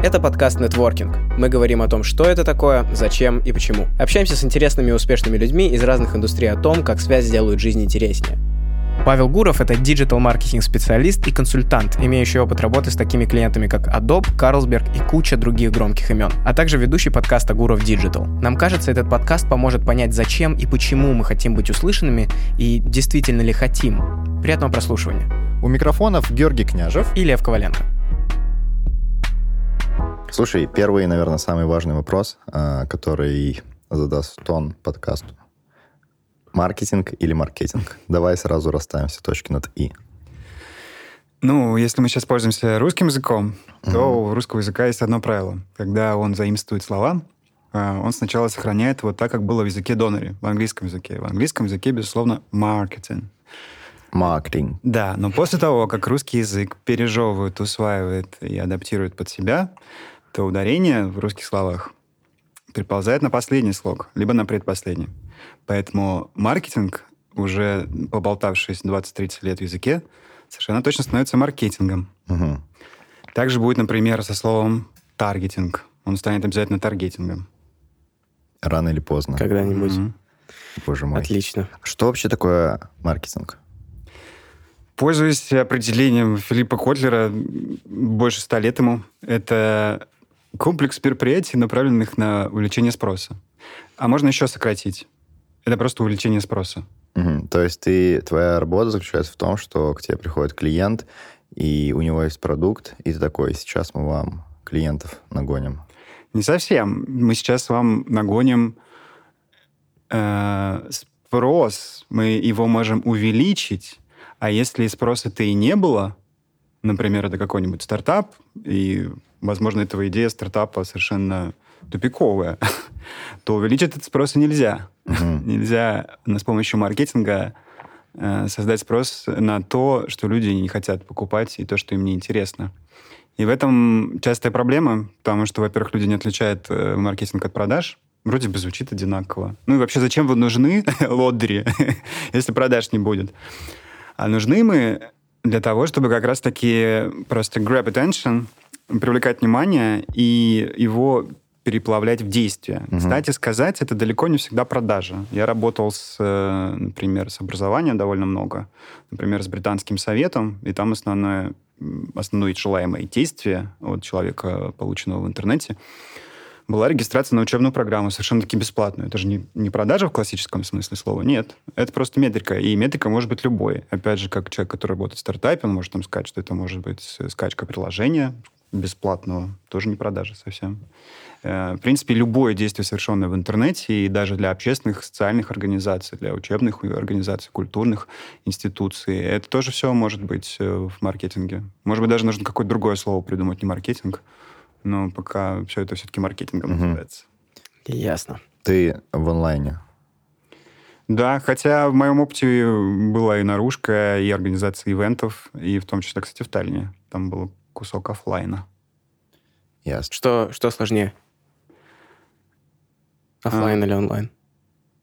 Это подкаст «Нетворкинг». Мы говорим о том, что это такое, зачем и почему. Общаемся с интересными и успешными людьми из разных индустрий о том, как связи делают жизнь интереснее. Павел Гуров — это digital-marketing-специалист и консультант, имеющий опыт работы с такими клиентами, как Adobe, Carlsberg и куча других громких имен, а также ведущий подкаста «Гуров Digital. Нам кажется, этот подкаст поможет понять, зачем и почему мы хотим быть услышанными и действительно ли хотим. Приятного прослушивания. У микрофонов Георгий Княжев и Лев Коваленко. Слушай, первый, наверное, самый важный вопрос, а, который задаст тон подкасту. Маркетинг или маркетинг? Давай сразу расставим все точки над «и». Ну, если мы сейчас пользуемся русским языком, mm-hmm. то у русского языка есть одно правило. Когда он заимствует слова, а, он сначала сохраняет вот так, как было в языке Доннери, в английском языке. В английском языке, безусловно, маркетинг. Маркетинг. Да, но после того, как русский язык пережевывает, усваивает и адаптирует под себя, то ударение в русских словах приползает на последний слог, либо на предпоследний. Поэтому маркетинг, уже поболтавшись 20-30 лет в языке, совершенно точно становится маркетингом. Угу. Также будет, например, со словом таргетинг. Он станет обязательно таргетингом. Рано или поздно. Когда-нибудь. Мгм. Боже мой. Отлично. Что вообще такое маркетинг? Пользуясь определением Филиппа Котлера, больше ста лет ему, это комплекс мероприятий, направленных на увеличение спроса. А можно еще сократить. Это просто увеличение спроса. Мгм. То есть ты, твоя работа заключается в том, что к тебе приходит клиент, и у него есть продукт, и ты такой, сейчас мы вам клиентов нагоним. Не совсем. Мы сейчас вам нагоним э, спрос, мы его можем увеличить, а если спроса-то и не было, например, это какой-нибудь стартап, и, возможно, этого идея стартапа совершенно тупиковая, то увеличить этот спрос нельзя. Мгм. Нельзя с помощью маркетинга э, создать спрос на то, что люди не хотят покупать, и то, что им не интересно. И в этом частая проблема, потому что, во-первых, люди не отличают э, маркетинг от продаж. Вроде бы звучит одинаково. Ну и вообще, зачем вы нужны, лодыри, если продаж не будет? А нужны мы для того, чтобы как раз-таки просто grab attention, привлекать внимание и его переплавлять в действие. Мгм. Кстати сказать, это далеко не всегда продажа. Я работал, с, э, например, с образованием довольно много, например, с британским советом, и там основное, основное желаемое действие от человека, полученного в интернете, была регистрация на учебную программу, совершенно-таки бесплатную. Это же не, не продажа в классическом смысле слова, нет. Это просто метрика, и метрика может быть любой. Опять же, как человек, который работает в стартапе, он может там сказать, что это может быть э, скачка приложения бесплатного, тоже не продажа совсем. Э, В принципе, любое действие, совершенное в интернете, и даже для общественных, социальных организаций, для учебных организаций, культурных институций, это тоже все может быть э, в маркетинге. Может быть, даже нужно какое-то другое слово придумать, не маркетинг, но пока все это все-таки маркетингом Мгм. называется. Ясно. Ты в онлайне. Да, хотя в моем опыте была и наружка, и организация ивентов, и в том числе, кстати, в Таллине. Там был кусок оффлайна. Ясно. Что, что сложнее? Оффлайн или онлайн?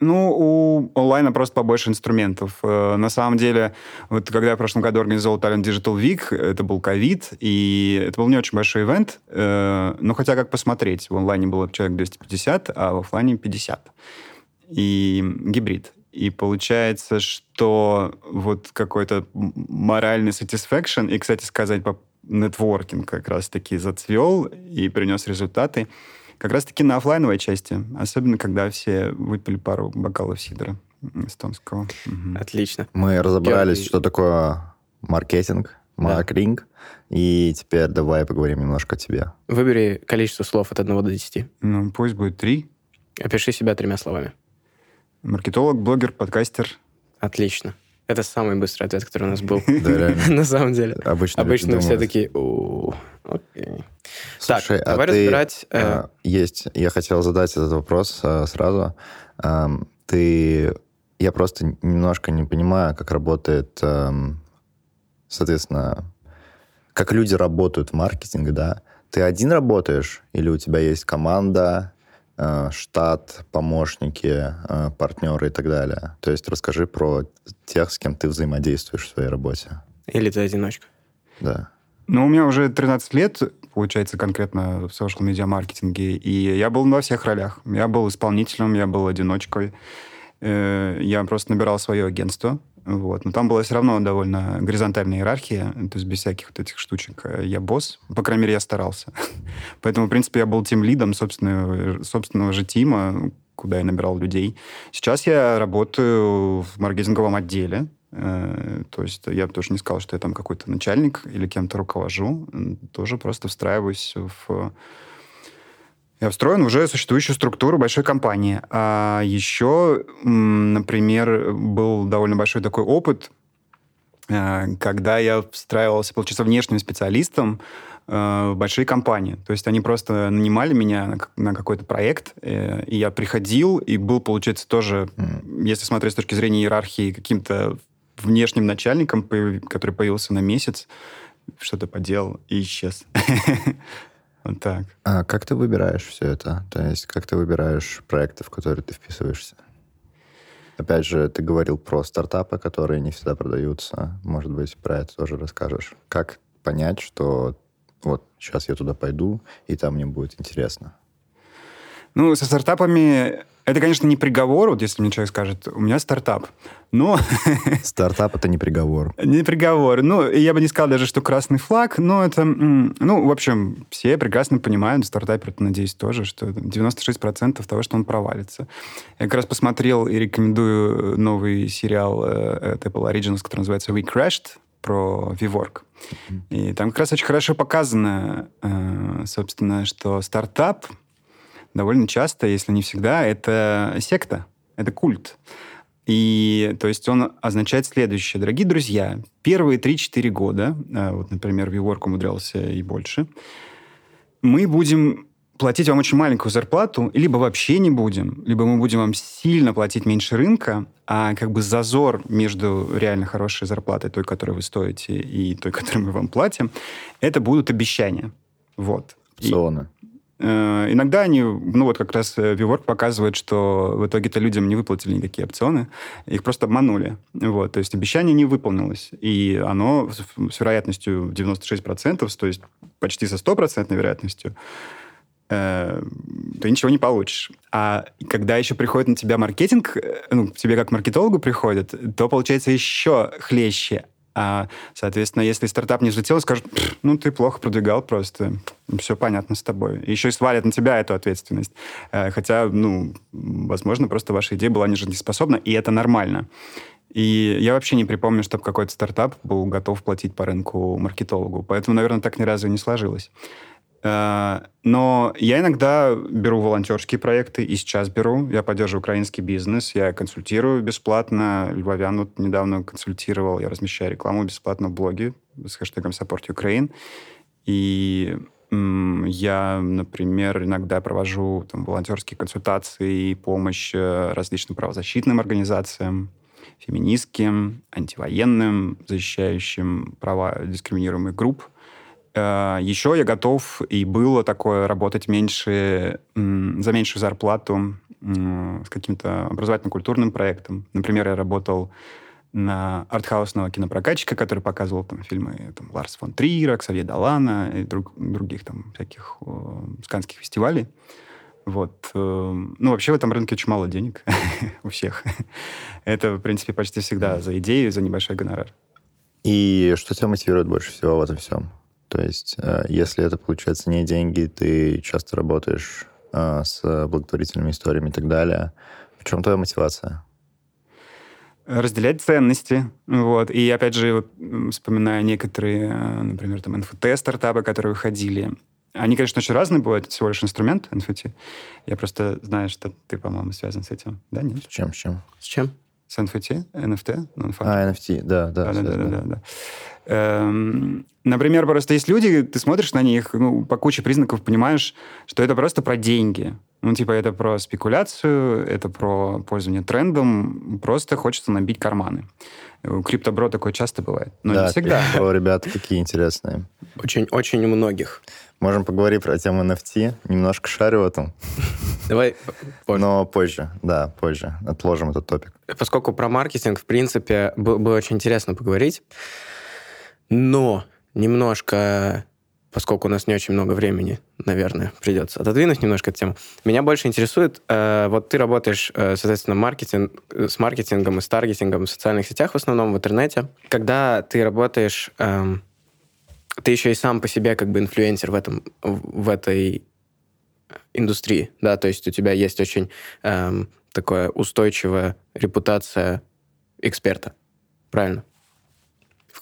Ну, у онлайна просто побольше инструментов. Э, На самом деле, вот когда я в прошлом году организовал Talent Digital Week, это был ковид, и это был не очень большой ивент, э, но хотя как посмотреть, в онлайне было человек 250, а в офлайне 50. И гибрид. И получается, что вот какой-то моральный satisfaction, и, кстати сказать, по нетворкинг как раз-таки зацвел и принес результаты, как раз-таки на оффлайновой части, особенно когда все выпили пару бокалов сидра эстонского. Отлично. Мы разобрались, Георгий. что такое маркетинг, маркетинг, и теперь давай поговорим немножко о тебе. Выбери количество слов от 1 до 10. Ну, пусть будет три. Опиши себя тремя словами. Маркетолог, блогер, подкастер. Отлично. Это самый быстрый ответ, который у нас был. На самом деле. Обычно, Обычно все такие... «О, окей». Слушай, Так, а давай разбирать... э, а, Есть. Я хотел задать этот вопрос а, сразу. Ам, Ты... Я просто немножко не понимаю, как работает, ам, соответственно, как люди работают в маркетинге, да? Ты один работаешь или у тебя есть команда, э, штат, помощники, э, партнеры и так далее? То есть расскажи про тех, с кем ты взаимодействуешь в своей работе. Или ты одиночка? Да. Ну, у меня уже 13 лет получается, конкретно в social-медиа маркетинге. И я был во всех ролях. Я был исполнителем, я был одиночкой. Э, я просто набирал свое агентство. Вот. Но там была все равно довольно горизонтальная иерархия, то есть без всяких вот этих штучек. Я босс, по крайней мере, я старался. Поэтому, в принципе, я был тем лидом собственного, собственного же тима, куда я набирал людей. Сейчас я работаю в маркетинговом отделе, э, то есть я тоже не сказал, что я там какой-то начальник или кем-то руковожу. Тоже просто встраиваюсь в... Я встроен в уже существующую структуру большой компании. А еще, например, был довольно большой такой опыт, э, когда я встраивался, получается, внешним специалистом э, в большие компании. То есть они просто нанимали меня на, какой-то проект, э, и я приходил и был, получается, тоже, mm. если смотреть с точки зрения иерархии, каким-то внешним начальником, который появился на месяц, что-то поделал и исчез. Так. А как ты выбираешь все это? То есть как ты выбираешь проекты, в которые ты вписываешься? Опять же, ты говорил про стартапы, которые не всегда продаются. Может быть, про это тоже расскажешь. Как понять, что вот сейчас я туда пойду, и там мне будет интересно? Ну, со стартапами это, конечно, не приговор, вот если мне человек скажет, у меня стартап, но... Стартап — это не приговор. Не приговор. Ну, я бы не сказал даже, что красный флаг, но это... Ну, в общем, все прекрасно понимают, стартаперы, надеюсь, тоже, что 96% того, что он провалится. Я как раз посмотрел и рекомендую новый сериал э, от Apple Originals, который называется «We Crashed», про VWork. И там как раз очень хорошо показано, э, собственно, что стартап довольно часто, если не всегда, это секта, это культ. И, то есть, он означает следующее. Дорогие друзья, первые 3-4 года, э, вот, например, VWork умудрялся и больше, мы будем платить вам очень маленькую зарплату, либо вообще не будем, либо мы будем вам сильно платить меньше рынка, а как бы зазор между реально хорошей зарплатой, той, которую вы стоите, и той, которую мы вам платим, это будут обещания. Вот. Опционы. Э, иногда они, ну вот как раз VWork показывает, что в итоге-то людям не выплатили никакие опционы, их просто обманули. Вот, то есть обещание не выполнилось, и оно с вероятностью 96%, то есть почти со стопроцентной вероятностью, э, ты ничего не получишь. А когда еще приходит на тебя маркетинг, э, ну, к тебе как маркетологу приходит, то получается еще хлеще. А, соответственно, если стартап не взлетел, скажут, ну, ты плохо продвигал просто, все понятно с тобой. И еще и свалят на тебя эту ответственность. Э, хотя, ну, возможно, просто ваша идея была не жизнеспособна, и это нормально. И я вообще не припомню, чтобы какой-то стартап был готов платить по рынку маркетологу. Поэтому, наверное, так ни разу и не сложилось. Э, но я иногда беру волонтерские проекты, и сейчас беру. Я поддерживаю украинский бизнес, я консультирую бесплатно. Львовян вот недавно консультировал, я размещаю рекламу бесплатно в блоге с хэштегом Support Ukraine. И я, например, иногда провожу там, волонтерские консультации и помощь э, различным правозащитным организациям, феминистским, антивоенным, защищающим права дискриминируемых групп – Еще я готов, и было такое, работать меньше, за меньшую зарплату с каким-то образовательно-культурным проектом. Например, я работал на артхаусного кинопрокатчика, который показывал там фильмы там, Ларс фон Триера, Ксавье Далана и друг, других там всяких о, сканских фестивалей. Вот. Э, ну, вообще в этом рынке очень мало денег у всех. Это, в принципе, почти всегда за идею, за небольшой гонорар. И что тебя мотивирует больше всего в этом всем? То есть, э, если это, получается, не деньги, ты часто работаешь э, с благотворительными историями и так далее. В чем твоя мотивация? разделять ценности. Вот. И опять же, вот, вспоминая некоторые, э, например, там NFT-стартапы, которые выходили, они, конечно, очень разные бывают, это всего лишь инструмент NFT. Я просто знаю, что ты, по-моему, связан с этим. Да, нет? С чем, с чем? С чем? С NFT, NFT. А, NFT, да, да. Да, да, да, да, да. Эм, например, просто есть люди, ты смотришь на них, ну, по куче признаков понимаешь, что это просто про деньги. Ну, типа, это про спекуляцию, это про пользование трендом, просто хочется набить карманы. У криптобро такое часто бывает, но да, не всегда. О, ребята какие интересные. Очень, очень у многих. Можем поговорить про тему NFT. Немножко шарю в этом. Давай позже. Но позже, да, позже. Отложим этот топик. Поскольку про маркетинг, в принципе, было очень интересно поговорить, но немножко поскольку у нас не очень много времени, наверное, придется отодвинуть немножко эту тему. Меня больше интересует, э, вот ты работаешь, э, соответственно, маркетинг, э, с маркетингом и с таргетингом в социальных сетях, в основном в интернете. Когда ты работаешь, э, ты еще и сам по себе как бы инфлюенсер в, этом, в этой индустрии, да, то есть у тебя есть очень э, такая устойчивая репутация эксперта, правильно?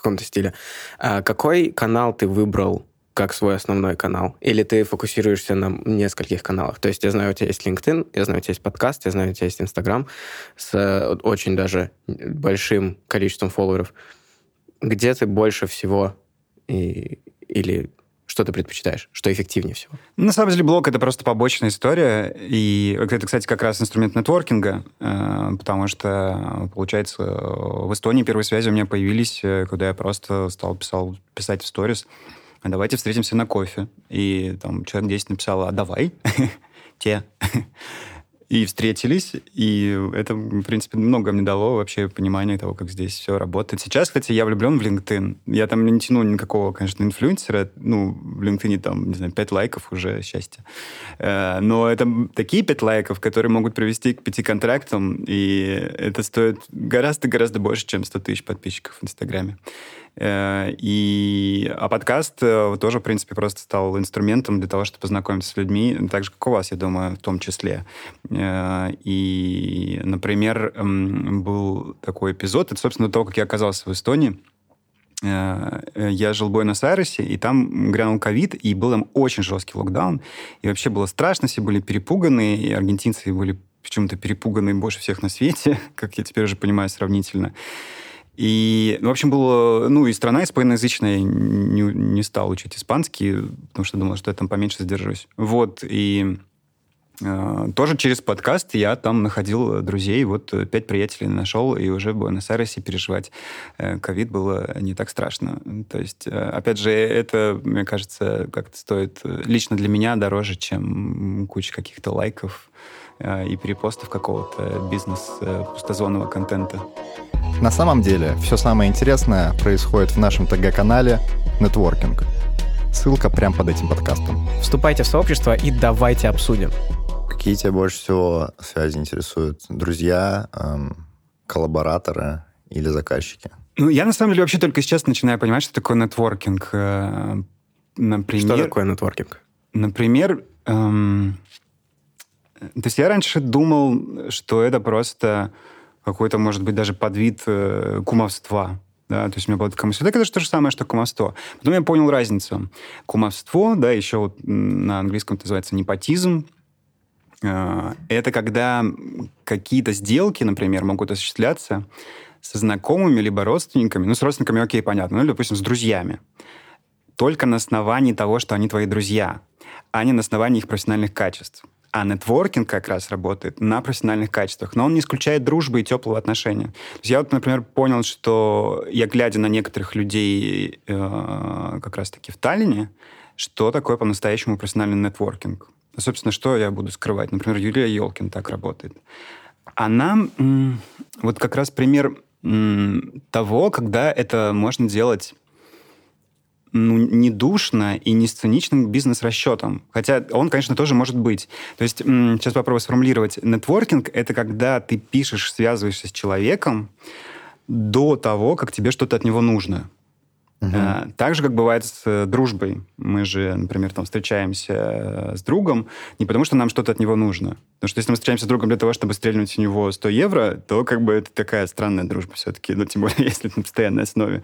Каком-то стиле. А какой канал ты выбрал как свой основной канал? Или ты фокусируешься на нескольких каналах? То есть я знаю, у тебя есть LinkedIn, я знаю, у тебя есть подкаст, я знаю, у тебя есть Instagram с э, очень даже большим количеством фолловеров. Где ты больше всего и, или что ты предпочитаешь? Что эффективнее всего? На самом деле блог — это просто побочная история. И это, кстати, как раз инструмент нетворкинга, э, потому что, получается, в Эстонии первые связи у меня появились, э, когда я просто стал писал, писать в сторис давайте встретимся на кофе. И там человек 10 написал, а давай, те. И встретились, и это, в принципе, много мне дало вообще понимания того, как здесь все работает. Сейчас, кстати, я влюблен в LinkedIn. Я там не тяну никакого, конечно, инфлюенсера. Ну, в LinkedIn там, не знаю, 5 лайков уже счастье. Э, но это такие 5 лайков, которые могут привести к 5 контрактам, и это стоит гораздо-гораздо больше, чем 100 тысяч подписчиков в Инстаграме. Э, и, а подкаст э, тоже, в принципе, просто стал инструментом для того, чтобы познакомиться с людьми, так же, как у вас, я думаю, в том числе. Э, и, например, был такой эпизод, это, собственно, то, как я оказался в Эстонии. Я жил в Буэнос-Айресе, и там грянул ковид, и был там очень жесткий локдаун. И вообще было страшно, все были перепуганы, и аргентинцы были почему-то перепуганы больше всех на свете, как я теперь уже понимаю сравнительно. И, ну, в общем, было... Ну, и страна испаноязычная, не, не стал учить испанский, потому что думал, что я там поменьше задержусь. Вот, и э, тоже через подкаст я там находил друзей, вот пять приятелей нашел, и уже в Буэнос-Айресе переживать э, ковид было не так страшно. То есть, э, опять же, это, мне кажется, как-то стоит лично для меня дороже, чем куча каких-то лайков и перепостов какого-то бизнес-пустозонного контента. На самом деле, все самое интересное происходит в нашем ТГ-канале «Нетворкинг». Ссылка прямо под этим подкастом. Вступайте в сообщество и давайте обсудим. Какие тебя больше всего связи интересуют? Друзья, эм, коллабораторы или заказчики? Ну, я на самом деле вообще только сейчас начинаю понимать, что такое нетворкинг. Э, например, что такое нетворкинг? Например, эм, то есть я раньше думал, что это просто какой-то, может быть, даже подвид э, кумовства. Да, то есть у меня было кумовство. Это то же самое, что кумовство. Потом я понял разницу. Кумовство, да, еще вот на английском это называется непотизм. Э, это когда какие-то сделки, например, могут осуществляться со знакомыми либо родственниками. Ну, с родственниками, окей, понятно. Ну, допустим, с друзьями. Только на основании того, что они твои друзья, а не на основании их профессиональных качеств. А нетворкинг как раз работает на профессиональных качествах, но он не исключает дружбы и теплого отношения. То есть я вот, например, понял, что я, глядя на некоторых людей э, как раз-таки в Таллине, что такое по-настоящему профессиональный нетворкинг. Собственно, что я буду скрывать? Например, Юлия Елкин так работает. Она вот как раз пример того, когда это можно делать ну, не душно и не сценичным бизнес-расчетом. Хотя он, конечно, тоже может быть. То есть, сейчас попробую сформулировать. Нетворкинг — это когда ты пишешь, связываешься с человеком до того, как тебе что-то от него нужно. Угу. Так же, как бывает с э, дружбой. Мы же, например, там встречаемся э, с другом не потому, что нам что-то от него нужно. Потому что если мы встречаемся с другом для того, чтобы стрельнуть у него 100 евро, то как бы это такая странная дружба все-таки, ну, тем более, если на постоянной основе.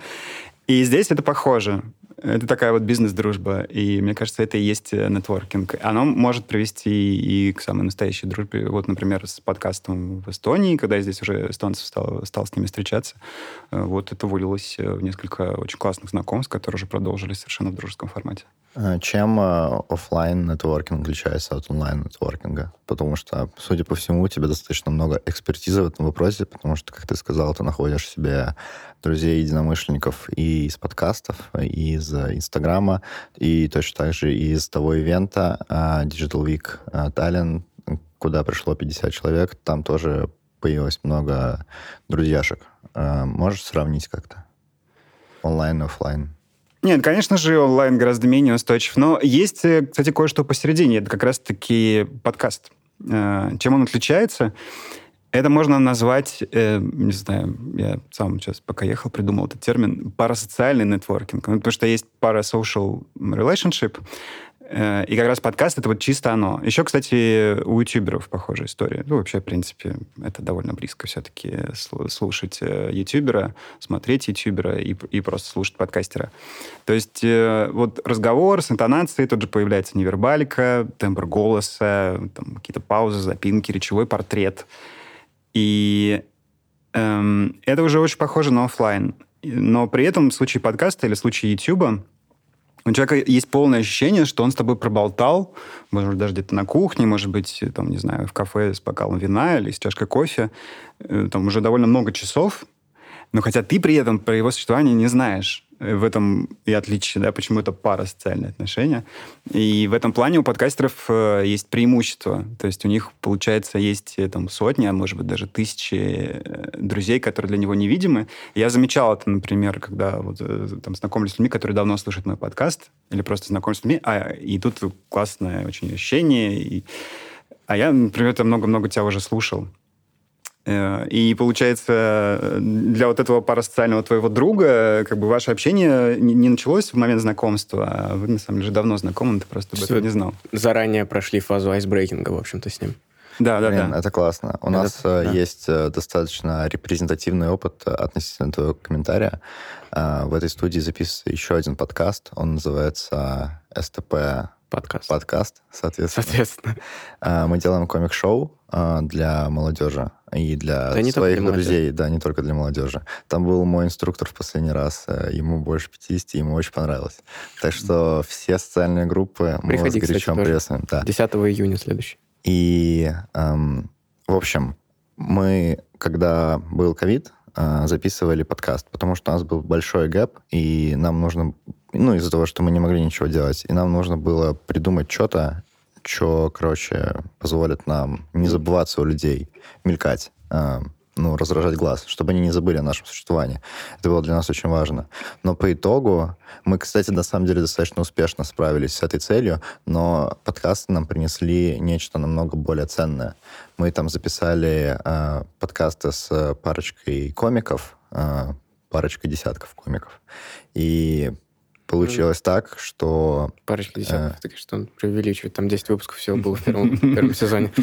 И здесь это похоже. Это такая вот бизнес-дружба. И мне кажется, это и есть э, нетворкинг. Оно может привести и к самой настоящей дружбе. Вот, например, с подкастом в Эстонии, когда я здесь уже эстонцев стал, стал с ними встречаться, э, вот это вылилось э, в несколько очень классных знакомств, которые уже продолжились совершенно в дружеском формате. Чем офлайн нетворкинг отличается от онлайн нетворкинга? Потому что, судя по всему, у тебя достаточно много экспертизы в этом вопросе, потому что, как ты сказал, ты находишь себе друзей единомышленников и из подкастов, и из Инстаграма, и точно так же из того ивента Digital Week Tallinn, куда пришло 50 человек, там тоже появилось много друзьяшек. Можешь сравнить как-то? Онлайн и офлайн? Нет, конечно же, онлайн гораздо менее устойчив. Но есть, э, кстати, кое-что посередине. Это как раз-таки подкаст. Э, чем он отличается? Это можно назвать, э, не знаю, я сам сейчас, пока ехал, придумал этот термин, парасоциальный нетворкинг. Ну, потому что есть parasocial relationship, Э, и как раз подкаст — это вот чисто оно. Еще, кстати, у ютуберов похожая история. Ну, вообще, в принципе, это довольно близко все-таки слушать э, ютубера, смотреть ютубера и, и просто слушать подкастера. То есть э, вот разговор с интонацией, тут же появляется невербалика, тембр голоса, какие-то паузы, запинки, речевой портрет. И эм, это уже очень похоже на офлайн. Но при этом в случае подкаста или в случае ютуба у человека есть полное ощущение, что он с тобой проболтал, может быть, даже где-то на кухне, может быть, там, не знаю, в кафе с бокалом вина или с чашкой кофе, э, там уже довольно много часов, но хотя ты при этом про его существование не знаешь. Э, в этом и отличие, да, почему это пара социальные отношения. И в этом плане у подкастеров э, есть преимущество. То есть у них, получается, есть э, там сотни, а может быть даже тысячи друзей, которые для него невидимы. Я замечал это, например, когда вот, там знакомлюсь с людьми, которые давно слушают мой подкаст, или просто знакомлюсь с людьми, а, и тут классное очень ощущение. И, а я, например, много-много тебя уже слушал. Э, и получается, для вот этого парасоциального твоего друга, как бы ваше общение не началось в момент знакомства, а вы, на самом деле, давно знакомы, ты просто об этом не знал. Заранее прошли фазу айсбрейкинга, в общем-то, с ним. Да, да, Блин, да. Это классно. У это, нас э, да. есть э, достаточно репрезентативный опыт относительно твоего комментария. В этой студии записывается еще один подкаст. Он называется СТП Подкаст. Подкаст, соответственно. Соответственно. Мы делаем комик-шоу для молодежи и для да своих для друзей, да, не только для молодежи. Там был мой инструктор в последний раз, э, ему больше 50, ему очень понравилось. Так что все социальные группы мы Приходи, вас горячо приветствуем. Да. 10 июня следующий. И, эм, в общем, мы, когда был ковид, э, записывали подкаст, потому что у нас был большой гэп, и нам нужно, ну, из-за того, что мы не могли ничего делать, и нам нужно было придумать что-то, что, короче, позволит нам не забываться у людей, мелькать, э, ну, раздражать глаз, чтобы они не забыли о нашем существовании. Это было для нас очень важно. Но по итогу мы, кстати, на самом деле достаточно успешно справились с этой целью, но подкасты нам принесли нечто намного более ценное. Мы там записали э, подкасты с парочкой комиков, э, парочкой десятков комиков. И Получилось mm. так, что... Парочка десятков, э, так что он преувеличивает. Там 10 выпусков всего было в первом, первом сезоне.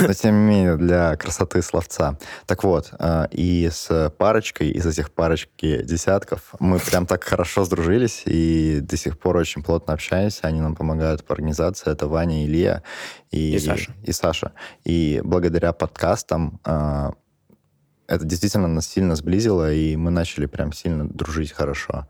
Но тем не менее, для красоты словца. Так вот, э, и с парочкой, из этих парочки десятков мы прям так хорошо сдружились и до сих пор очень плотно общаемся. Они нам помогают по организации. Это Ваня, Илья и, и Саша. И Саша. И благодаря подкастам э, это действительно нас сильно сблизило, и мы начали прям сильно дружить хорошо.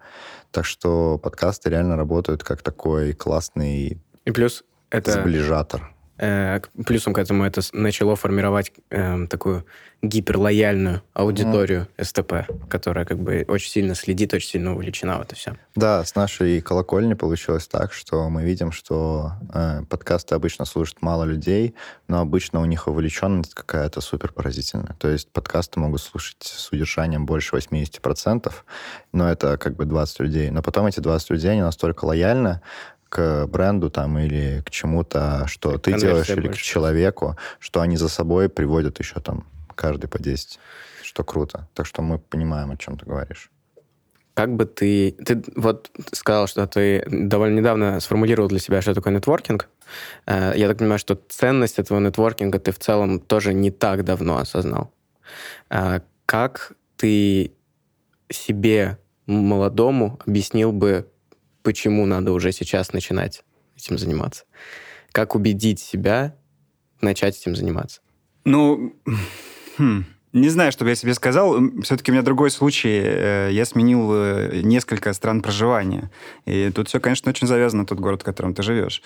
Так что подкасты реально работают как такой классный и плюс это сближатор. Э, плюсом к этому это начало формировать э, такую гиперлояльную аудиторию mm. СТП, которая как бы очень сильно следит, очень сильно увлечена в это все. Да, с нашей колокольни получилось так, что мы видим, что э, подкасты обычно слушают мало людей, но обычно у них увлеченность какая-то супер поразительная. То есть подкасты могут слушать с удержанием больше 80%, но это как бы 20 людей. Но потом эти 20 людей, они настолько лояльны, к бренду там или к чему-то, что как ты делаешь, или больше. к человеку, что они за собой приводят еще там каждый по 10, что круто. Так что мы понимаем, о чем ты говоришь. Как бы ты... Ты вот сказал, что ты довольно недавно сформулировал для себя, что такое нетворкинг. Э, я так понимаю, что ценность этого нетворкинга ты в целом тоже не так давно осознал. Э, как ты себе молодому объяснил бы, почему надо уже сейчас начинать этим заниматься? Как убедить себя начать этим заниматься? Ну, хм, не знаю, что бы я себе сказал. Все-таки у меня другой случай. Э, я сменил э, несколько стран проживания. И тут все, конечно, очень завязано тот город, в котором ты живешь.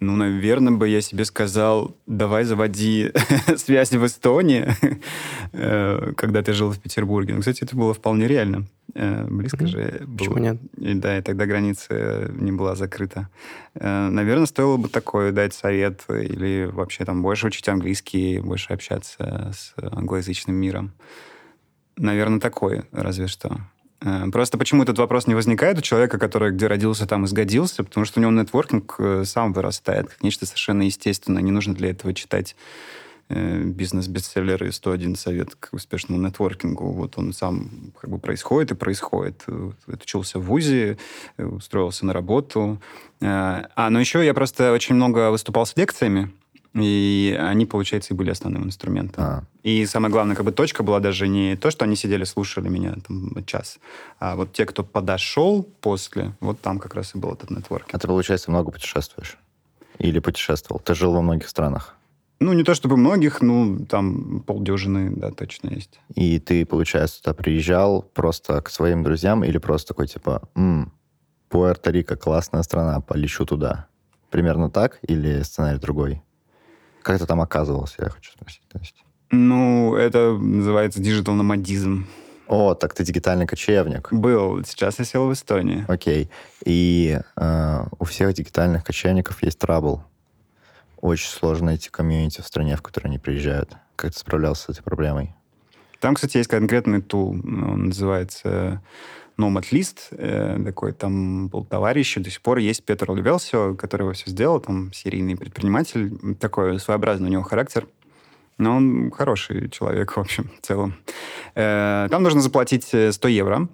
Ну, наверное, бы я себе сказал, давай заводи связь в Эстонии, э, когда ты жил в Петербурге. Ну, кстати, это было вполне реально. Э, близко же было. Почему нет? И, да, и тогда граница не была закрыта. Э, наверное, стоило бы такое дать совет или вообще там больше учить английский, больше общаться с англоязычным миром. Наверное, такое, разве что. Э, просто почему этот вопрос не возникает у человека, который где родился, там и сгодился, потому что у него нетворкинг э, сам вырастает как нечто совершенно естественное. Не нужно для этого читать э, бизнес-бестселлеры «101 совет к успешному нетворкингу». Вот он сам как бы происходит и происходит. Учился в ВУЗе, устроился на работу. А, но еще я просто очень много выступал с лекциями, и они, получается, и были основным инструментом. А. И самое главное, как бы точка была даже не то, что они сидели, слушали меня там час, а вот те, кто подошел после, вот там как раз и был этот нетворк. А ты, получается, много путешествуешь? Или путешествовал? Ты жил во многих странах? Ну, не то чтобы многих, ну, там полдюжины, да, точно есть. И ты, получается, туда приезжал просто к своим друзьям или просто такой, типа, м Пуэрто-Рико классная страна, полечу туда? Примерно так или сценарий другой? Как ты там оказывался, я хочу спросить. То есть... Ну, это называется digital номадизм. О, так ты дигитальный кочевник. Был. Сейчас я сел в Эстонии. Окей. И э, у всех дигитальных кочевников есть trouble. Очень сложно найти комьюнити в стране, в которую они приезжают. Как ты справлялся с этой проблемой? Там, кстати, есть конкретный tool. Он называется Nomad List. Э, такой там был товарищ, до сих пор есть Петр Levelsio, который его все сделал, там серийный предприниматель. Такой своеобразный у него характер. Но он хороший человек, в общем, в целом. Э, там нужно заплатить 100 э, евро,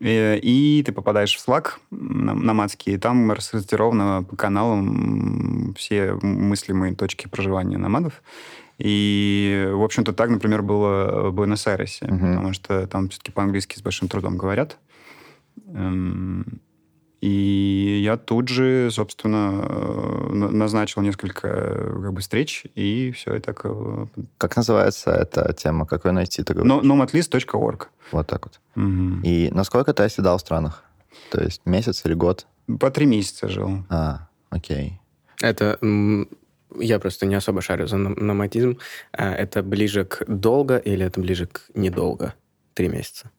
и ты попадаешь в Slack номадский, и там рассортировано по каналам все мыслимые точки проживания номадов. И, в общем-то, так, например, было в Буэнос-Айресе, uh-huh. потому что там все-таки по-английски с большим трудом говорят. Эм, и я тут же, собственно, э, назначил несколько как бы, встреч, и все, и так... Э, как называется эта тема? Как ее найти? Nomadlist.org. Вот так вот. Угу. И насколько ты оседал в странах? То есть месяц или год? По три месяца жил. А, окей. Это я просто не особо шарю за номадизм. А это ближе к долго или это ближе к недолго? Три месяца.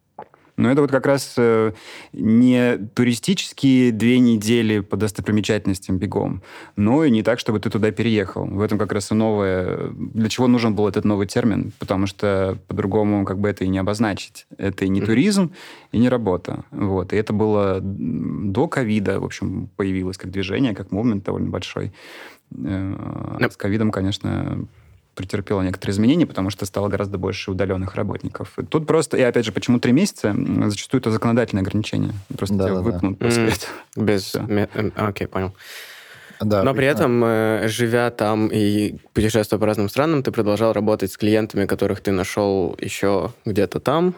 Но это вот как раз э, не туристические две недели по достопримечательностям бегом, но и не так, чтобы ты туда переехал. В этом как раз и новое... Для чего нужен был этот новый термин? Потому что по-другому как бы это и не обозначить. Это и не туризм, и не работа. Вот. И это было до ковида, в общем, появилось как движение, как момент довольно большой. Э, с ковидом, конечно, претерпела некоторые изменения, потому что стало гораздо больше удаленных работников. Тут просто, и опять же, почему три месяца? Зачастую это законодательное ограничение. Просто да, тебя да, выпнут да. после mm, этого. Без... Окей, понял. Да, Но при этом, э, живя там и путешествуя по разным странам, ты продолжал работать с клиентами, которых ты нашел еще где-то там,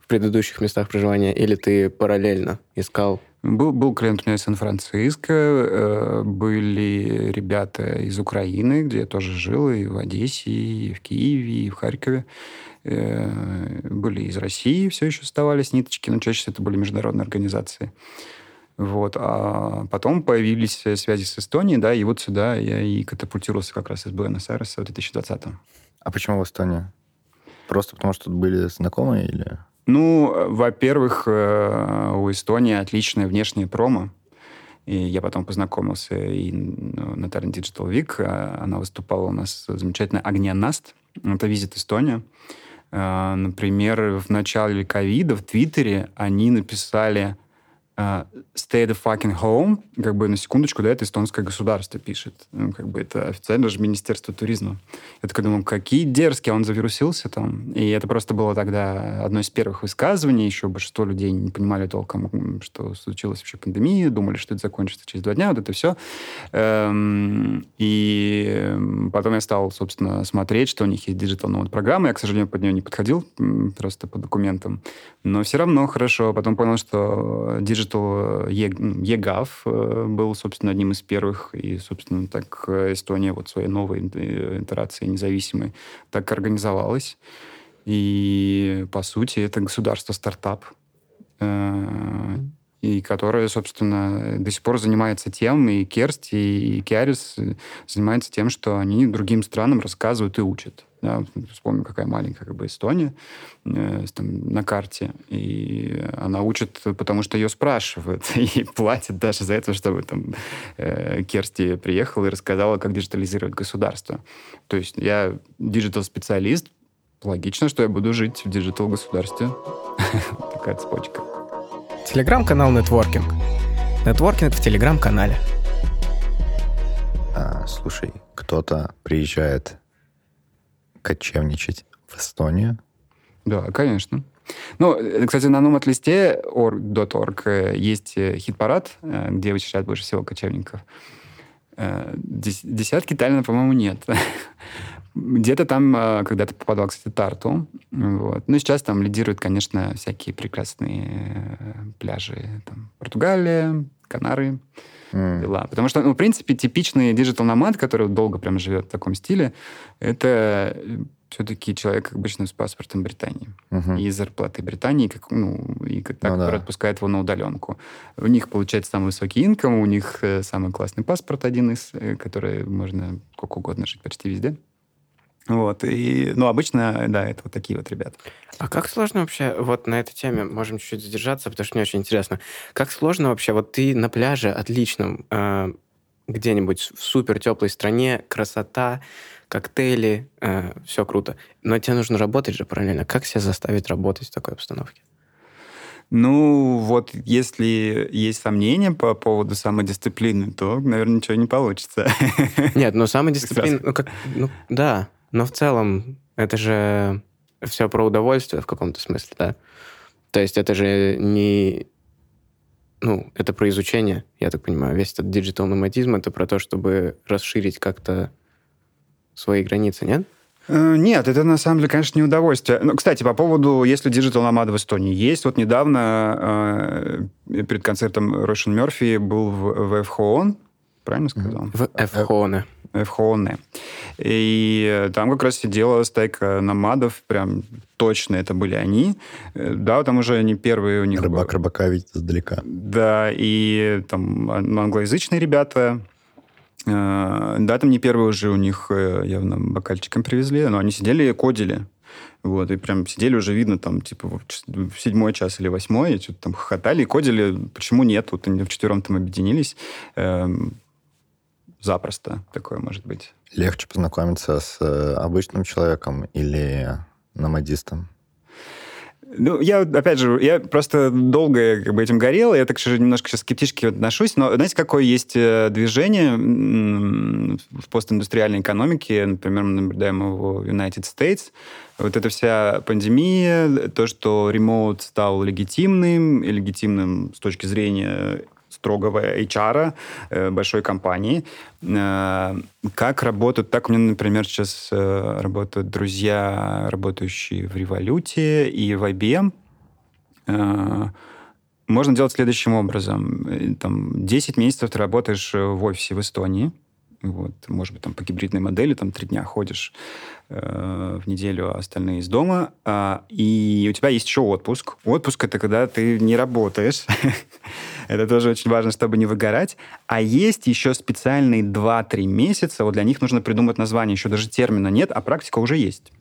в предыдущих местах проживания, или ты параллельно искал был, был клиент у меня из Сан-Франциско, э, были ребята из Украины, где я тоже жил, и в Одессе, и в Киеве, и в Харькове. Э, были из России, все еще оставались ниточки, но чаще это были международные организации. Вот. А потом появились связи с Эстонией, да, и вот сюда я и катапультировался как раз из Буэнос-Айреса в 2020 А почему в Эстонию? Просто потому, что были знакомые или... Ну, во-первых, э, у Эстонии отличная внешняя промо. И я потом познакомился и ну, на Talent Digital Week. А, она выступала у нас замечательная Агния Наст. Это «Визит Эстония». Э, например, в начале ковида в Твиттере они написали stay the fucking home, как бы на секундочку, да, это эстонское государство пишет. Ну, как бы это официально же Министерство туризма. Я такой думаю, какие дерзкие, а он завирусился там. И это просто было тогда одно из первых высказываний. Еще большинство людей не понимали толком, что случилась вообще пандемия, думали, что это закончится через два дня, вот это все. Эм, и потом я стал, собственно, смотреть, что у них есть Digital Note программа. Я, к сожалению, под нее не подходил, просто по документам. Но все равно хорошо. Потом понял, что Digital Digital EGAV э, был, собственно, одним из первых, и, собственно, так Эстония вот своей новой итерации независимой так организовалась. И, по сути, это государство-стартап, э, и которое, собственно, до сих пор занимается тем, и Керсти, и Киарис занимаются тем, что они другим странам рассказывают и учат. Да, вспомним, какая маленькая как бы Эстония э, там, на карте. И она учит, потому что ее спрашивают. И платят даже за это, чтобы там э, Керсти приехала и рассказала, как диджитализировать государство. То есть я digital-специалист, логично, что я буду жить в digital-государстве. Такая цепочка. Телеграм-канал Нетворкинг. Нетворкинг в Телеграм-канале. А, слушай, кто-то приезжает кочевничать в Эстонию? Да, конечно. Ну, э, кстати, на Nomad-листе org.org э, есть э, хит-парад, где вычисляют больше всего кочевников. Десятки Таллина, по-моему, нет. Где-то там когда-то попадал, кстати, Тарту. Вот. Ну, сейчас там лидируют, конечно, всякие прекрасные пляжи. Там, Португалия, Канары, mm. дела. Потому что, ну, в принципе, типичный digital nomad, который долго прям живет в таком стиле, это все-таки человек обычно с паспортом Британии. Uh-huh. И зарплаты Британии, как, ну, и как, так, ну, да. отпускает его на удаленку. У них получается самый высокий income, у них э, самый классный паспорт один из, э, который можно сколько угодно жить почти везде. Вот, и, ну, обычно, да, это вот такие вот ребята. А как сложно вообще, вот на этой теме можем чуть-чуть задержаться, потому что мне очень интересно. Как сложно вообще, вот ты на пляже отличном, э, где-нибудь в супер теплой стране, красота, коктейли, э, все круто. Но тебе нужно работать же параллельно. Как себя заставить работать в такой обстановке? Ну, вот если есть сомнения по поводу самодисциплины, то, наверное, ничего не получится. Нет, ну самодисциплина, ну, как, ну да, но в целом это же все про удовольствие в каком-то смысле, да. То есть это же не... Ну, это про изучение, я так понимаю. Весь этот digital номадизм — это про то, чтобы расширить как-то свои границы, нет? Э, нет, это на самом деле, конечно, не удовольствие. Ну, кстати, по поводу, если Digital Nomad в Эстонии есть, вот недавно э, перед концертом Рошин Мерфи был в, в ФХОН, правильно сказал? В ФХОНе. ФХОНе. И там как раз сидела стайка номадов, прям точно это были они. Э, да, там уже не первые у них... Рыбак рыбака видит издалека. Да, и там англоязычные ребята, Э, да, там не первый уже у них э, явно бокальчиком привезли, но они сидели и кодили. Вот, и прям сидели уже видно там, типа, в седьмой час или восьмой, и что-то там хохотали и кодили. Почему нет? Вот они вчетвером там объединились. Эм, запросто такое может быть. Легче познакомиться с э, обычным человеком или номадистом? Ну, я, опять же, я просто долго как бы этим горел, я так же немножко сейчас скептически отношусь, но знаете, какое есть э, движение в постиндустриальной экономике, например, мы наблюдаем его в United States, вот эта вся пандемия, то, что ремоут стал легитимным, и легитимным с точки зрения строгого HR э, большой компании. Э, как работают... Так у меня, например, сейчас э, работают друзья, работающие в Революте и в IBM. Можно делать следующим образом. Там, 10 месяцев ты работаешь в офисе в Эстонии, вот, может быть, там по гибридной модели, там три дня ходишь э, в неделю, а остальные из дома. А, и у тебя есть еще отпуск. Отпуск это когда ты не работаешь. это тоже очень важно, чтобы не выгорать. А есть еще специальные 2-3 месяца. Вот для них нужно придумать название. Еще даже термина нет, а практика уже есть.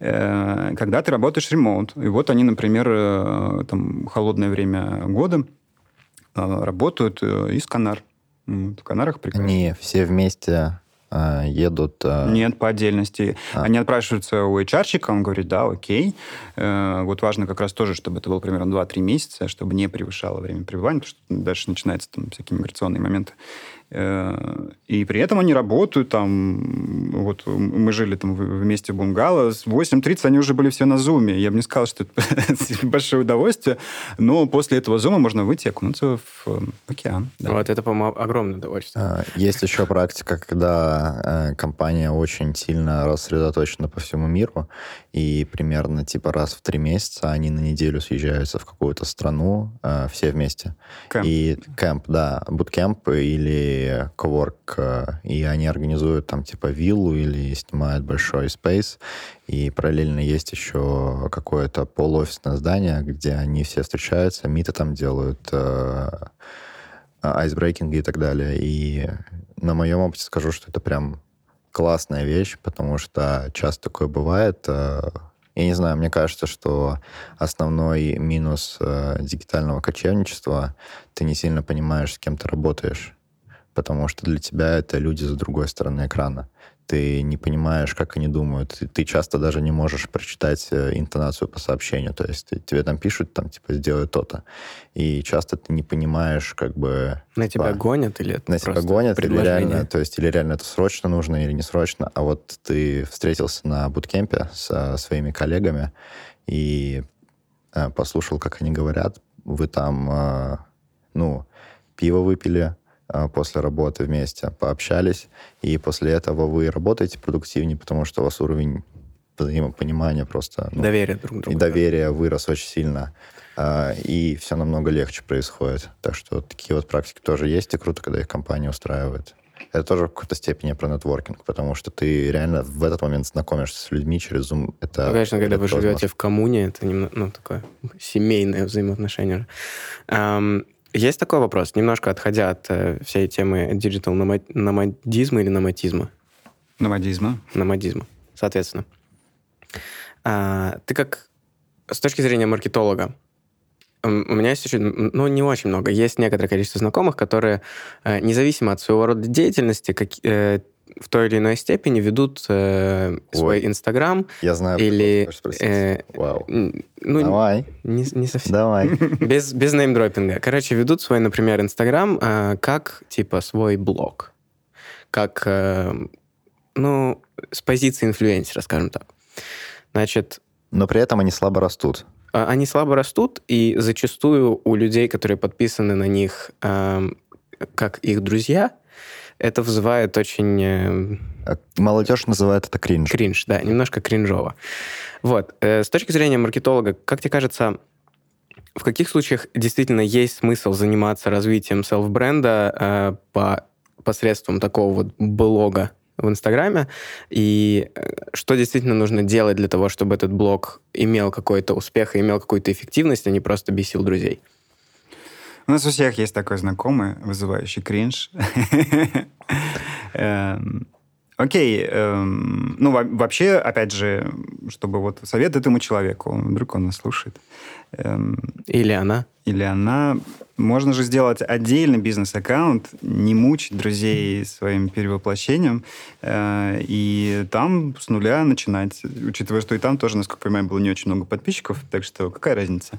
Э, когда ты работаешь ремонт. И вот они, например, э, там холодное время года э, работают э, из Канар. В Канарах прекрасно. Они все вместе э, едут... Э... Нет, по отдельности. А. Они отпрашиваются у HR-щика, он говорит, да, окей. Э, вот важно как раз тоже, чтобы это было примерно 2-3 месяца, чтобы не превышало время пребывания, потому что дальше начинаются там всякие миграционные моменты. Э, и при этом они работают там, вот мы жили там вместе в бунгало, с 8.30 они уже были все на зуме. Я бы не сказал, что это большое удовольствие, но после этого зума можно выйти и окунуться в океан. Да. Вот это, по-моему, огромное удовольствие. А, есть еще практика, когда э, компания очень сильно рассредоточена по всему миру, и примерно типа раз в три месяца они на неделю съезжаются в какую-то страну э, все вместе. Кэмп. И кэмп, да, буткемп или коворк, э, и они организуют там типа виллу или снимают большой space, и параллельно есть еще какое-то полуофисное здание, где они все встречаются, миты там делают, э, айсбрейкинги и так далее. И на моем опыте скажу, что это прям классная вещь, потому что часто такое бывает. Э, я не знаю, мне кажется, что основной минус э, дигитального кочевничества ты не сильно понимаешь, с кем ты работаешь потому что для тебя это люди с другой стороны экрана. ты не понимаешь, как они думают, ты, ты часто даже не можешь прочитать э, интонацию по сообщению, то есть тебе там пишут, там, типа, сделай то-то, и часто ты не понимаешь, как бы... На типа, тебя гонят или это На тебя гонят, или реально, то есть или реально это срочно нужно, или не срочно, а вот ты встретился на буткемпе со своими коллегами и э, послушал, как они говорят, вы там, э, ну, пиво выпили, после работы вместе, пообщались, и после этого вы работаете продуктивнее, потому что у вас уровень взаимопонимания просто... Ну, доверие друг другу. И доверие вырос очень сильно. А, и все намного легче происходит. Так что такие вот практики тоже есть, и круто, когда их компания устраивает. Это тоже в какой-то степени про нетворкинг, потому что ты реально в этот момент знакомишься с людьми через Zoom. Это, ну, конечно, когда вы живете в коммуне, это немного, ну, такое семейное взаимоотношение. Um, есть такой вопрос, немножко отходя от э, всей темы digital номадизма или номатизма? Номадизма. Номадизма, соответственно. А, ты как с точки зрения маркетолога, у меня есть еще, ну, не очень много. Есть некоторое количество знакомых, которые, э, независимо от своего рода деятельности, как, э, в той или иной степени ведут э, свой Инстаграм. Я знаю, или, э, Вау. Ну, Давай. Не, не совсем. Давай. Без, без неймдропинга. Короче, ведут свой, например, Инстаграм э, как, типа, свой блог. Как, э, ну, с позиции инфлюенсера, скажем так. Значит... Но при этом они слабо растут. А, они слабо растут, и зачастую у людей, которые подписаны на них э, как их друзья, это вызывает очень... Э, а молодежь называет это кринж. Кринж, да, немножко кринжово. Вот. Э, с точки зрения маркетолога, как тебе кажется, в каких случаях действительно есть смысл заниматься развитием селф-бренда э, по посредством такого вот блога в Инстаграме, и что действительно нужно делать для того, чтобы этот блог имел какой-то успех и имел какую-то эффективность, а не просто бесил друзей? У нас у всех есть такой знакомый, вызывающий кринж. Эм, окей, эм, ну вообще, опять же, чтобы вот совет этому человеку, вдруг он нас слушает. Эм, или она. Или она. Можно же сделать отдельный бизнес-аккаунт, не мучить друзей своим перевоплощением, э, и там с нуля начинать, учитывая, что и там тоже, насколько я понимаю, было не очень много подписчиков, так что какая разница?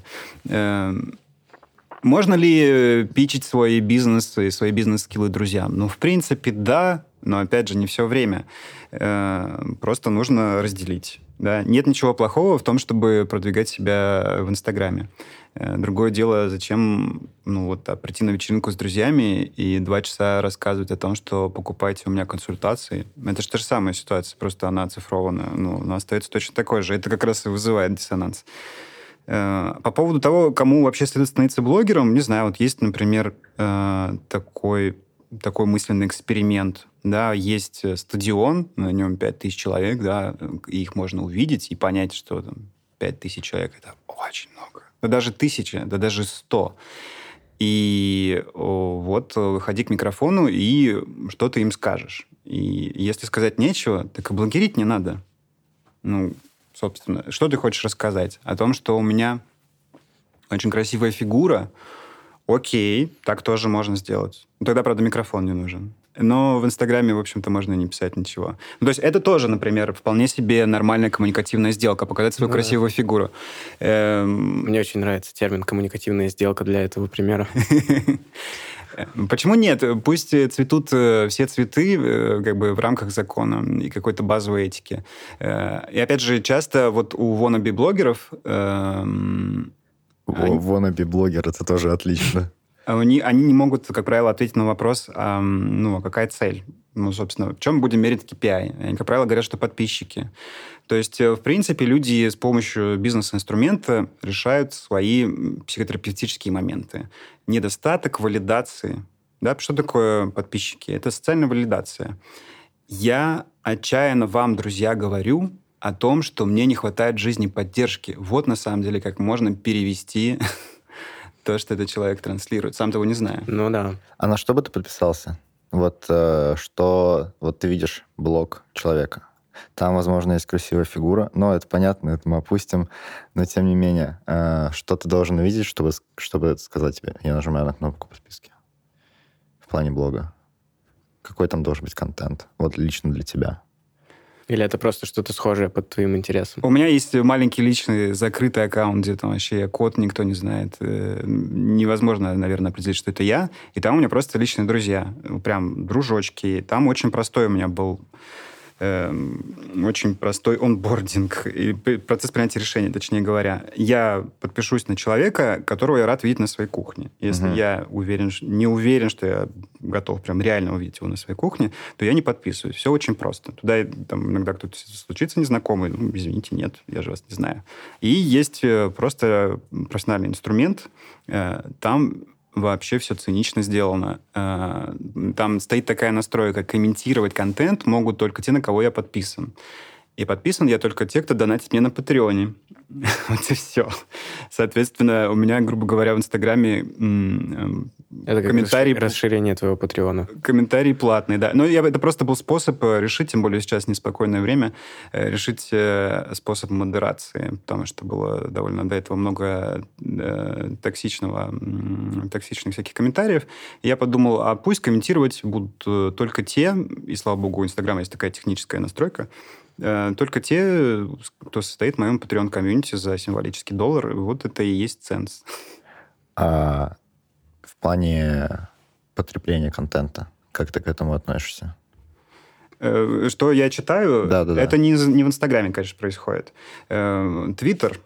Можно ли э, пичить свой бизнес и свои бизнес-скиллы друзьям? Ну, в принципе, да, но, опять же, не все время. Э, просто нужно разделить. Да? Нет ничего плохого в том, чтобы продвигать себя в Инстаграме. Э, другое дело, зачем ну, вот, а, прийти на вечеринку с друзьями и два часа рассказывать о том, что покупаете у меня консультации. Это же та же самая ситуация, просто она оцифрована. Ну, но остается точно такой же. Это как раз и вызывает диссонанс. Э, по поводу того, кому вообще следует становиться блогером, не знаю, вот есть, например, э, такой, такой мысленный эксперимент. Да, есть э, стадион, на нем 5000 человек, да, и их можно увидеть и понять, что там 5000 человек — это очень много. Да даже тысяча, да даже сто. И вот выходи к микрофону и что ты им скажешь. И если сказать нечего, так и блогерить не надо. Ну, собственно. Что ты хочешь рассказать? О том, что у меня очень красивая фигура. Окей, так тоже можно сделать. Ну, тогда, правда, микрофон не нужен. Но в Инстаграме, в общем-то, можно не писать ничего. Ну, то есть это тоже, например, вполне себе нормальная коммуникативная сделка, показать свою ну, красивую да. фигуру. Эм... Мне очень нравится термин «коммуникативная сделка» для этого примера. Почему нет? Пусть цветут э, все цветы э, как бы в рамках закона и какой-то базовой этики. Э, и опять же, часто вот у wannabe-блогеров... Эм, wannabe-блогер, это тоже отлично. Они, они не могут, как правило, ответить на вопрос, а, ну, а какая цель? Ну, собственно, в чем будем мерить KPI? Они, как правило, говорят, что подписчики. То есть, в принципе, люди с помощью бизнес-инструмента решают свои психотерапевтические моменты недостаток валидации. Да? Что такое подписчики? Это социальная валидация. Я отчаянно вам, друзья, говорю о том, что мне не хватает жизни поддержки. Вот на самом деле как можно перевести то, что этот человек транслирует, сам того не знаю. Ну да. А на что бы ты подписался? Вот э, что, вот ты видишь блог человека, там, возможно, есть красивая фигура, но это понятно, это мы опустим. Но, тем не менее, э, что ты должен увидеть, чтобы, чтобы сказать тебе, я нажимаю на кнопку по списке в плане блога? Какой там должен быть контент? Вот лично для тебя. Или это просто что-то схожее под твоим интересом? У меня есть маленький личный закрытый аккаунт, где там вообще код никто не знает. Э, невозможно, наверное, определить, что это я. И там у меня просто личные друзья. Прям дружочки. Там очень простой у меня был Эм, очень простой онбординг и процесс принятия решений, точнее говоря. Я подпишусь на человека, которого я рад видеть на своей кухне. Если угу. я уверен, не уверен, что я готов прям реально увидеть его на своей кухне, то я не подписываюсь. Все очень просто. Туда там, иногда кто-то случится незнакомый, ну, извините, нет, я же вас не знаю. И есть э, просто профессиональный инструмент. Э, там вообще все цинично сделано. Э, там стоит такая настройка, комментировать контент могут только те, на кого я подписан. И подписан я только те, кто донатит мне на Патреоне. вот и все. Соответственно, у меня, грубо говоря, в Инстаграме это комментарий... расширение твоего Патреона. Комментарий платный, да. Но я, это просто был способ э, решить, тем более сейчас неспокойное время, э, решить э, способ модерации, потому что было довольно до этого много токсичного, токсичных всяких комментариев. И я подумал, а пусть комментировать будут только те, и слава богу, у Инстаграма есть такая техническая настройка, Э, только те, кто состоит в моем Patreon комьюнити за символический доллар. Вот это и есть ценс. А в плане потребления контента, как ты к этому относишься? Э, что я читаю, да, да, это Не, не в Инстаграме, конечно, происходит. Э, Твиттер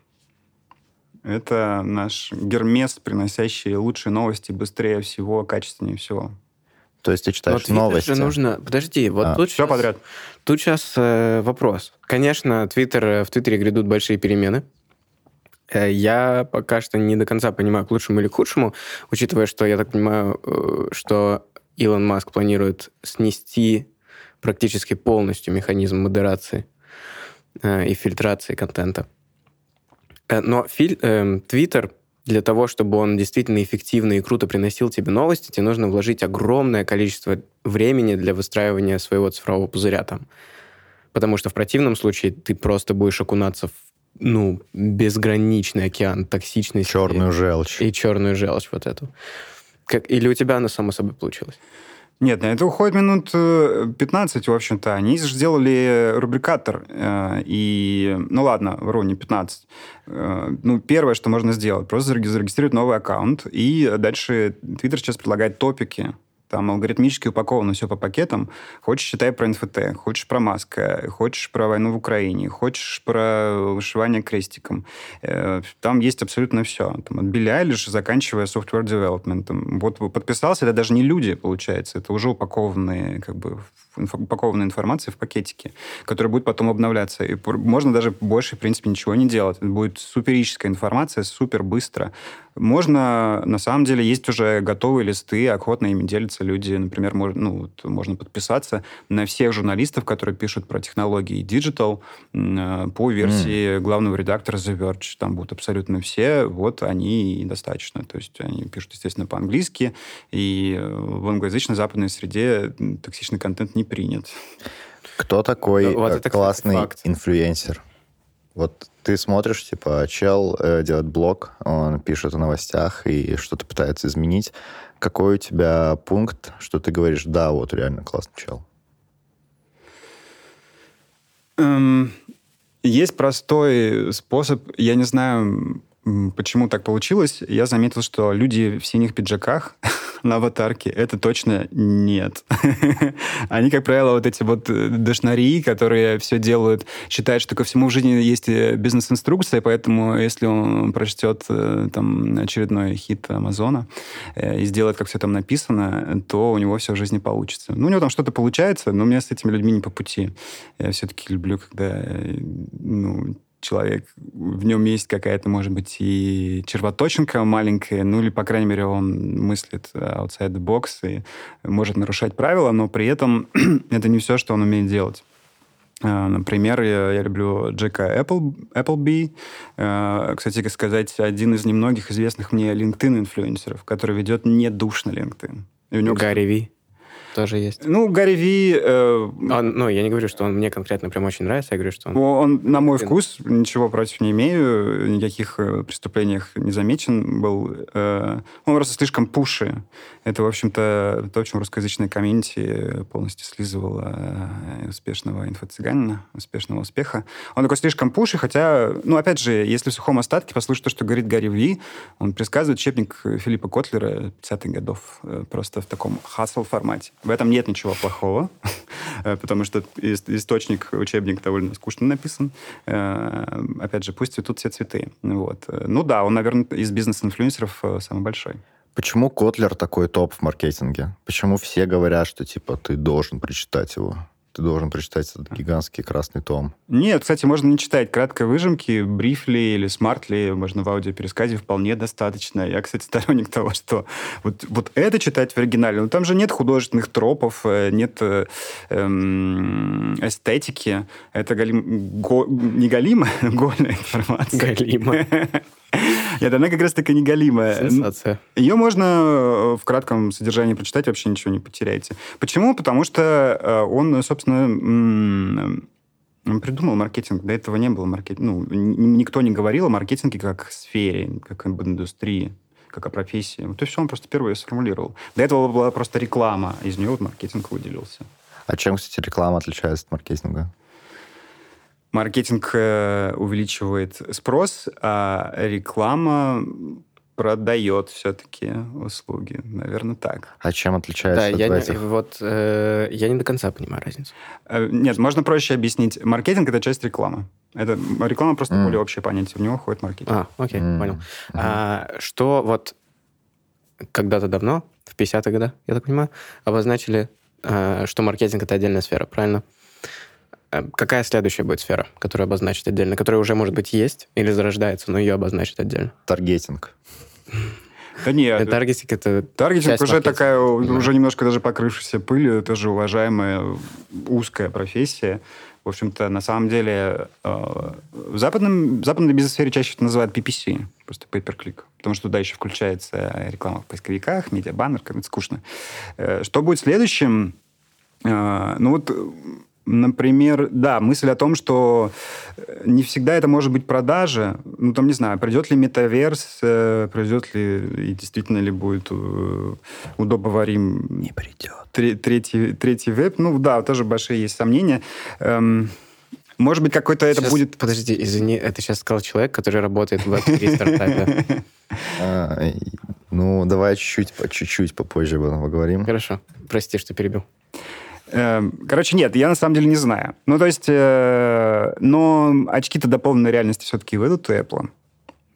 — это наш гермес, приносящий лучшие новости быстрее всего, качественнее всего. То есть ты читаешь Но новости. же нужно... Подожди, вот а. тут Все сейчас... подряд. Тут сейчас э, вопрос. Конечно, Twitter, э, в Твиттере грядут большие перемены. Э, я пока что не до конца понимаю, к лучшему или к худшему, учитывая, что я так понимаю, э, что Илон Маск планирует снести практически полностью механизм модерации э, и фильтрации контента. Э, но филь, э, Twitter для того, чтобы он действительно эффективно и круто приносил тебе новости, тебе нужно вложить огромное количество времени для выстраивания своего цифрового пузыря там. Потому что в противном случае ты просто будешь окунаться в ну, безграничный океан токсичности. Черную желчь. И черную желчь вот эту. Как, или у тебя оно само собой получилось? Нет, на это уходит минут 15, э, в общем-то. Они сделали рубрикатор. Э, и, ну ладно, вру, не 15. Э, ну, первое, что можно сделать, просто зарегистрировать новый аккаунт. И дальше Twitter сейчас предлагает топики там алгоритмически упаковано все по пакетам. Хочешь, читай про НФТ, хочешь про Маска, хочешь про войну в Украине, хочешь про вышивание крестиком. Э, там есть абсолютно все. Там, от Билли Айлиш, заканчивая software development. Вот подписался, это даже не люди, получается, это уже упакованные как бы упакованная информация в пакетике, которая будет потом обновляться. И можно даже больше, в принципе, ничего не делать. Это будет суперическая информация, супер быстро. Можно, на самом деле, есть уже готовые листы, охотно ими делятся люди. Например, можно, ну, вот, можно подписаться на всех журналистов, которые пишут про технологии Digital э, по версии mm. главного редактора The Verge. Там будут абсолютно все. Вот они и достаточно. То есть они пишут, естественно, по-английски. И в англоязычной западной среде токсичный контент не принят. Кто такой вот это, классный факт. инфлюенсер? Вот ты смотришь, типа, чел э, делает блог, он пишет о новостях и что-то пытается изменить. Какой у тебя пункт, что ты говоришь, да, вот реально классный чел? Эм, есть простой способ, я не знаю, почему так получилось. Я заметил, что люди в синих пиджаках на аватарке, это точно нет. Они, как правило, вот эти вот э, дошнари, которые все делают, считают, что ко всему в жизни есть э, бизнес-инструкция, поэтому если он прочтет э, там очередной хит Амазона и сделает, как все там написано, то у него все в жизни получится. Ну, у него там что-то получается, но у меня с этими людьми не по пути. Я все-таки люблю, когда ну, человек, в нем есть какая-то, может быть, и червоточинка маленькая, ну или, по крайней мере, он мыслит outside the box и может нарушать правила, но при этом это не все, что он умеет делать. А, например, я, я люблю Джека Apple, Appleby. А, кстати сказать, один из немногих известных мне LinkedIn-инфлюенсеров, который ведет не душ на LinkedIn. И у него, Гарри Ви. Тоже есть. Ну, Гарри Ви... Э, он, ну, я не говорю, что он мне конкретно прям очень нравится, я говорю, что он... Он, на мой вкус, ничего против не имею, никаких э, преступлениях не замечен был. Э, он просто слишком пуши. Это, в общем-то, то, чем русскоязычная комьюнити полностью слизывала э, успешного инфо-цыганина, успешного успеха. Он такой слишком пуши, хотя, ну, опять же, если в сухом остатке послушать то, что говорит Гарри Ви, он предсказывает учебник Филиппа Котлера 50-х годов просто в таком хасл формате. В этом нет ничего плохого, потому что источник, учебник довольно скучно написан. Опять же, пусть цветут все цветы. Вот. Ну да, он, наверное, из бизнес-инфлюенсеров самый большой. Почему Котлер такой топ в маркетинге? Почему все говорят, что типа ты должен прочитать его? Ты должен прочитать этот гигантский красный том. Нет, кстати, можно не читать краткой выжимки, Briefly или Smartly, можно в аудиопересказе вполне достаточно. Я, кстати, сторонник того, что вот, вот это читать в оригинале, но там же нет художественных тропов, э, нет э, эм, эстетики. Это галим, го, не галимая, гольная информация. Галима. Нет, она как раз-таки неголимая. Сенсация. Ее можно э, в кратком содержании прочитать, вообще ничего не потеряете. Почему? Потому что э, он, собственно, он придумал маркетинг. До этого не было маркетинга. Ну, никто не говорил о маркетинге как сфере, как об индустрии как о профессии. То есть все он просто первый сформулировал. До этого была просто реклама, из нее вот маркетинг выделился. А чем, кстати, реклама отличается от маркетинга? Маркетинг э, увеличивает спрос, а реклама продает все-таки услуги. Наверное, так. А чем отличается да, от я этих? Не, вот, э, я не до конца понимаю разницу. Э, нет, можно проще объяснить. Маркетинг — это часть рекламы. Это реклама просто mm. более общее понятие. В него входит маркетинг. А, окей, mm. понял. Mm. А, что вот когда-то давно, в 50-х годах, я так понимаю, обозначили, э, что маркетинг — это отдельная сфера, правильно? Э, какая следующая будет сфера, которая обозначит отдельно, которая уже, может быть, есть или зарождается, но ее обозначит отдельно? Таргетинг. Да нет. Таргетинг это Таргетинг уже такая, уже немножко даже покрывшаяся пылью, тоже уважаемая узкая профессия. В общем-то, на самом деле, э, в, западном, в западной бизнес-сфере чаще это называют PPC, просто pay per click, потому что туда еще включается реклама в поисковиках, медиабаннер, как это скучно. Э, что будет следующим? Ну вот Например, да, мысль о том, что э, не всегда это может быть продажа. Ну, там, не знаю, придет ли метаверс, э, придет ли и действительно ли будет э, удобоварим... Не придет. Третий, третий веб. Ну, да, тоже большие есть сомнения. Эм, может быть, какой-то это будет... Подожди, извини, это сейчас сказал человек, который работает в Web3 стартапе. А, ну, давай чуть-чуть, чуть-чуть попозже об этом поговорим. Хорошо. Прости, что перебил. Эм, короче, нет, я на самом деле не знаю. Ну, то есть, э, но очки-то дополненной реальности все-таки выйдут у Apple.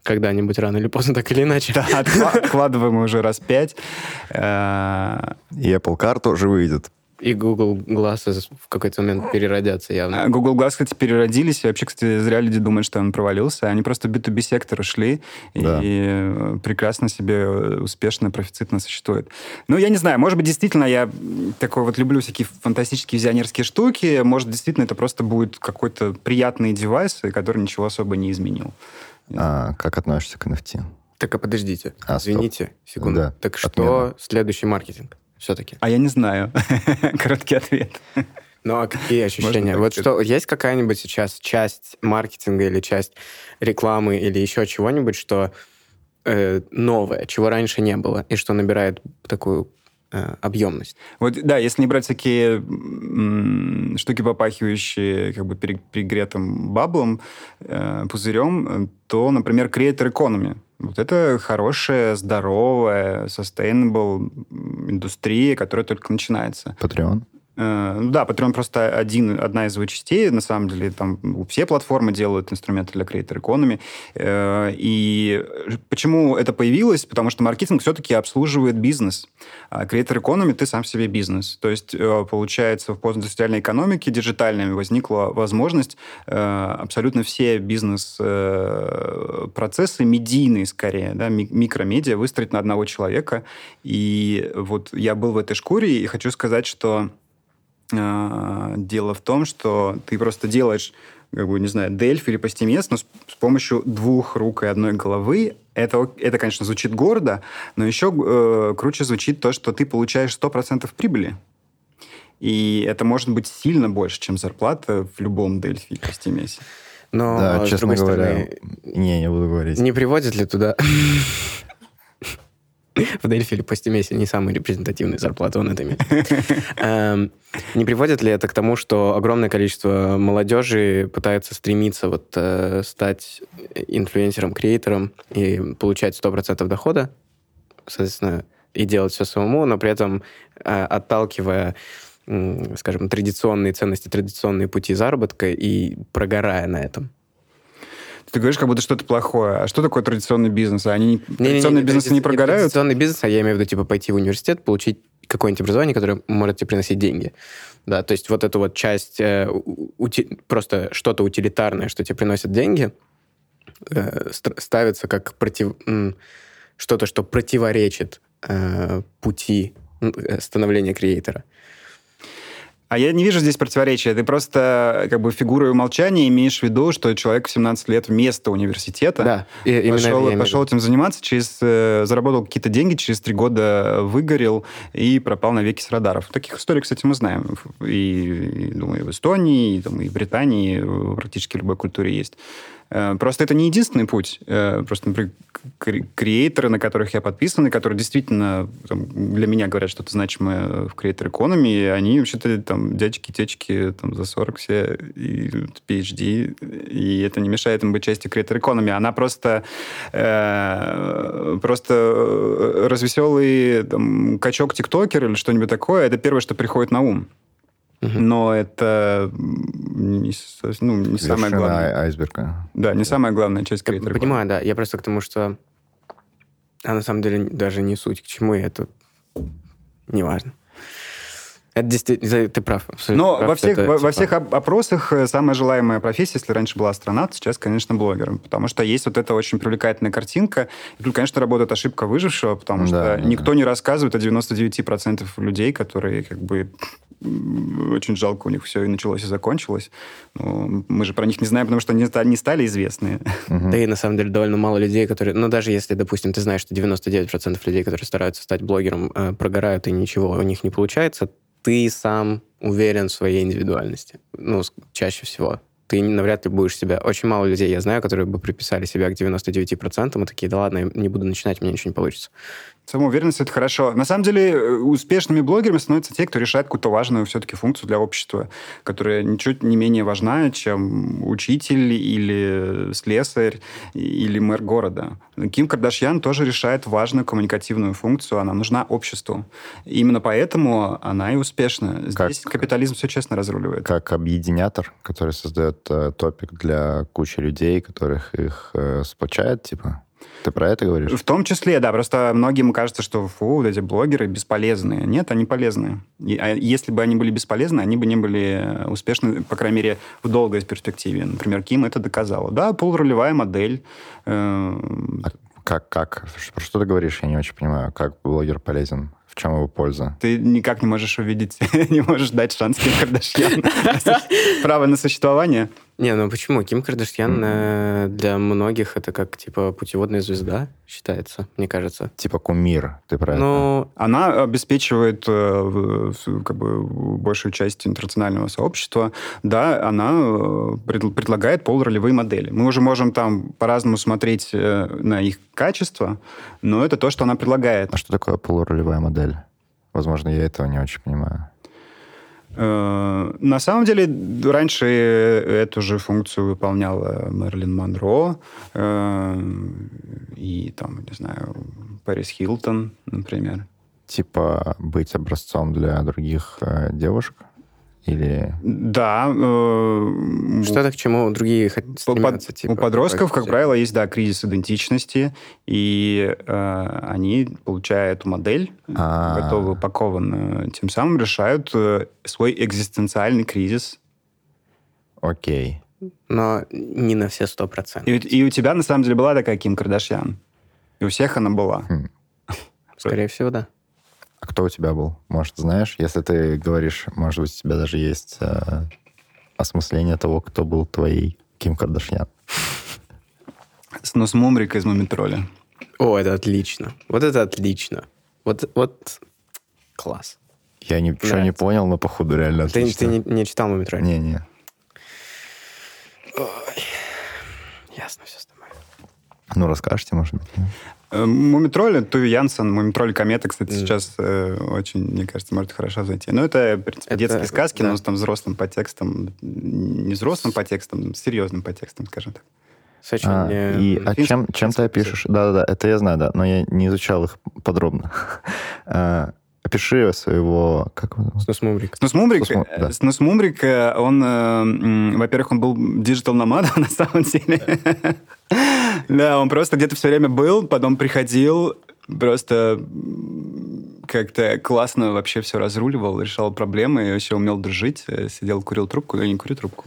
Когда-нибудь рано или поздно, так или иначе. Да, откладываем уже раз пять. Э, И Apple Car тоже выйдет. И Google Glass в какой-то момент переродятся явно. А, Google Glass, кстати, переродились. И вообще, кстати, зря люди думают, что он провалился. Они просто в B2B сектор ушли да. и э, прекрасно себе э, успешно, профицитно существуют. Ну, я не знаю, может быть, действительно, я такой вот люблю всякие фантастические визионерские штуки. Может, действительно, это просто будет какой-то приятный девайс, который ничего особо не изменил. А как относишься к NFT? Так, а подождите. А, Извините, стоп. секунду. Да. Так что Отмена. следующий маркетинг? Все-таки? А я не знаю. Короткий ответ. Ну, а какие ощущения? вот что, есть какая-нибудь сейчас часть маркетинга или часть рекламы или еще чего-нибудь, что э, новое, чего раньше не было, и что набирает такую объемность. Вот, да, если не брать всякие м, штуки, попахивающие как бы перегретым баблом, э, пузырем, то, например, Creator Economy — вот это хорошая, здоровая, sustainable индустрия, которая только начинается. Patreon? Э, ну да, Patreon просто один, одна из его частей, на самом деле, там все платформы делают инструменты для Creator Economy. Э, и почему это появилось? Потому что маркетинг все-таки обслуживает бизнес. А Creator Economy ты сам себе бизнес. То есть, э, получается, в постиндустриальной экономике диджитальной возникла возможность абсолютно все бизнес-процессы, медийные скорее, да, микромедиа, выстроить на одного человека. И вот я был в этой шкуре, и хочу сказать, что а, дело в том, что ты просто делаешь, как бы, не знаю, дельф или постимес, но с, с помощью двух рук и одной головы. Это, это конечно, звучит гордо, но еще э, круче звучит то, что ты получаешь 100% прибыли. И это может быть сильно больше, чем зарплата в любом Дельфи или Стимесе. Но, да, с честно другой говоря, стороны, не, не буду говорить. не приводит ли туда... В Дельфи или Постимесе не самые репрезентативные зарплаты, он это имеет. Эм, Не приводит ли это к тому, что огромное количество молодежи пытается стремиться вот э, стать инфлюенсером, креатором и получать 100% дохода, соответственно, и делать все самому, но при этом э, отталкивая, скажем, традиционные ценности, традиционные пути заработка и прогорая на этом? Ты говоришь, как будто что-то плохое. А что такое традиционный бизнес? Они не- традиционные бизнесы не тради- прогорают? Традиционный бизнес, а я имею в виду, типа, пойти в университет, получить какое-нибудь образование, которое может тебе приносить деньги. Да, то есть вот эту вот часть, э, ути- просто что-то утилитарное, что тебе приносит деньги, э, ставится как против... м, что-то, что противоречит э, пути э, становления креатора. А я не вижу здесь противоречия. Ты просто как бы фигурой умолчания имеешь в виду, что человек в 17 лет вместо университета Да, и- пошел, в пошел этим заниматься, через, э, заработал какие-то деньги, через три года выгорел и пропал навеки с радаров. Таких историй, кстати, мы знаем. И, и, думаю, и в Эстонии, и, там, и в Британии, в практически любой культуре есть. Э, Просто это не единственный путь. Э, Просто, например, кре- креаторы, на которых я подписан, и которые действительно там, для меня говорят что-то значимое в креатор экономии, они вообще-то там дядьки, течки там, за 40 все, и PhD, и это не мешает им быть частью креатор экономии. Она просто, э, просто э, развеселый там, качок-тиктокер или что-нибудь такое, это первое, что приходит на ум. Но это не, ну, не Вершина главное. ай- айсберга. Да, не самая главная часть Я креатора. понимаю, да. Я просто к тому, что... А на самом деле даже не суть, к чему я это... Неважно. Это действительно... Ты прав. абсолютно Но прав, во всех, это, во, во типа, всех оп- опросах э, самая желаемая профессия, если раньше была астронавт, сейчас, конечно, блогер. Потому что есть вот эта очень привлекательная картинка. И тут, конечно, работает ошибка выжившего, потому Да, что да, никто не рассказывает о 99% людей, которые как бы очень жалко у них все и началось, и закончилось. Но мы же про них не знаем, потому что они не стали известны. Мгм. Да и на самом деле довольно мало людей, которые... Ну, даже если, допустим, ты знаешь, что 99% людей, которые стараются стать блогером, э, прогорают, и ничего у них не получается, ты сам уверен в своей индивидуальности. Ну, чаще всего. Ты навряд ли будешь себя... Очень мало людей я знаю, которые бы приписали себя к 99%, и такие, да ладно, не буду начинать, у меня ничего не получится. Самоуверенность – это хорошо. На самом деле, э, успешными блогерами становятся те, кто решает какую-то важную все-таки функцию для общества, которая ничуть не менее важна, чем учитель или слесарь или мэр города. Ким Кардашьян тоже решает важную коммуникативную функцию. Она нужна обществу. Именно поэтому она и успешна. Здесь Как- капитализм все честно разруливает. Как объединятор, который создает э, топик для кучи людей, которых их э, сплочает, типа. Ты про это говоришь? В том числе, да, просто многим кажется, что фу, вот эти блогеры бесполезные. Нет, они полезные. И, а если бы они были бесполезны, они бы не были успешны, по крайней мере, в долгой перспективе. Например, Ким это доказала. Да, полуролевая модель. э, Как, как? Про что ты говоришь? Я не очень понимаю. Как блогер полезен? В чем его польза? Ты никак не можешь увидеть, не можешь дать шанс Ким Кардашьян. Право на существование. Не, ну почему? Ким Кардашьян э, для многих это как, типа, путеводная звезда считается, мне кажется. Типа кумир. Ты про это? Ну, Она обеспечивает э, как бы, большую часть интернационального сообщества. Да, она э, пред- предлагает полуролевые модели. Мы уже можем там по-разному смотреть э, на их качество, но это то, что она предлагает. А что такое полуролевая модель? Возможно, я этого не очень понимаю. Э, На самом деле, раньше эту же функцию выполняла Мерлин Монро э, и, там, не знаю, Пэрис Хилтон, например. Типа быть образцом для других э, девушек? Или... Да. э, что-то к чему другие под- стремятся, типа, у подростков, как правило, есть, да, кризис идентичности, и э, они, получая эту модель, А. готовы упакованную, тем самым решают э, свой экзистенциальный кризис. Окей. Но не на все сто процентов. И, и у тебя, на самом деле, была такая Ким Кардашьян. И у всех она была. Скорее всего, да. А кто у тебя был? Может, знаешь? Если ты говоришь, может быть, у тебя даже есть э, осмысление того, кто был твоей Ким Кардашьян. С Нос Мумрика из Мумитроля. О, это отлично. Вот это отлично. Вот, вот класс. Я ничего не понял, но походу реально Ты, отлично. ты не, не читал «Мумитроль»? Не-не. Ясно все с тобой. Ну, расскажете, может быть. Э, Мумитроль, Туви Янсен, Мумитроль Комета, кстати, Мгм. сейчас э, очень, мне кажется, может хорошо зайти. Ну, это, в принципе, Это- детские сказки, да. но с там взрослым подтекстом, не взрослым подтекстом, серьезным подтекстом, скажем так. С очень... А, э, и а финский- чем, чем ты опишешь? Да-да-да, это я знаю, да, но я не изучал их подробно. А, Опиши своего... Как его зовут? Снус Мумрик. Снусмумрик, Снусму- э, да. Снусмумрик, э, он, э, во-первых, он был digital номадом на самом деле. Да, он просто где-то все время был, потом приходил, просто как-то классно вообще все разруливал, решал проблемы, и вообще умел дружить, э, сидел, курил трубку, я не курю трубку.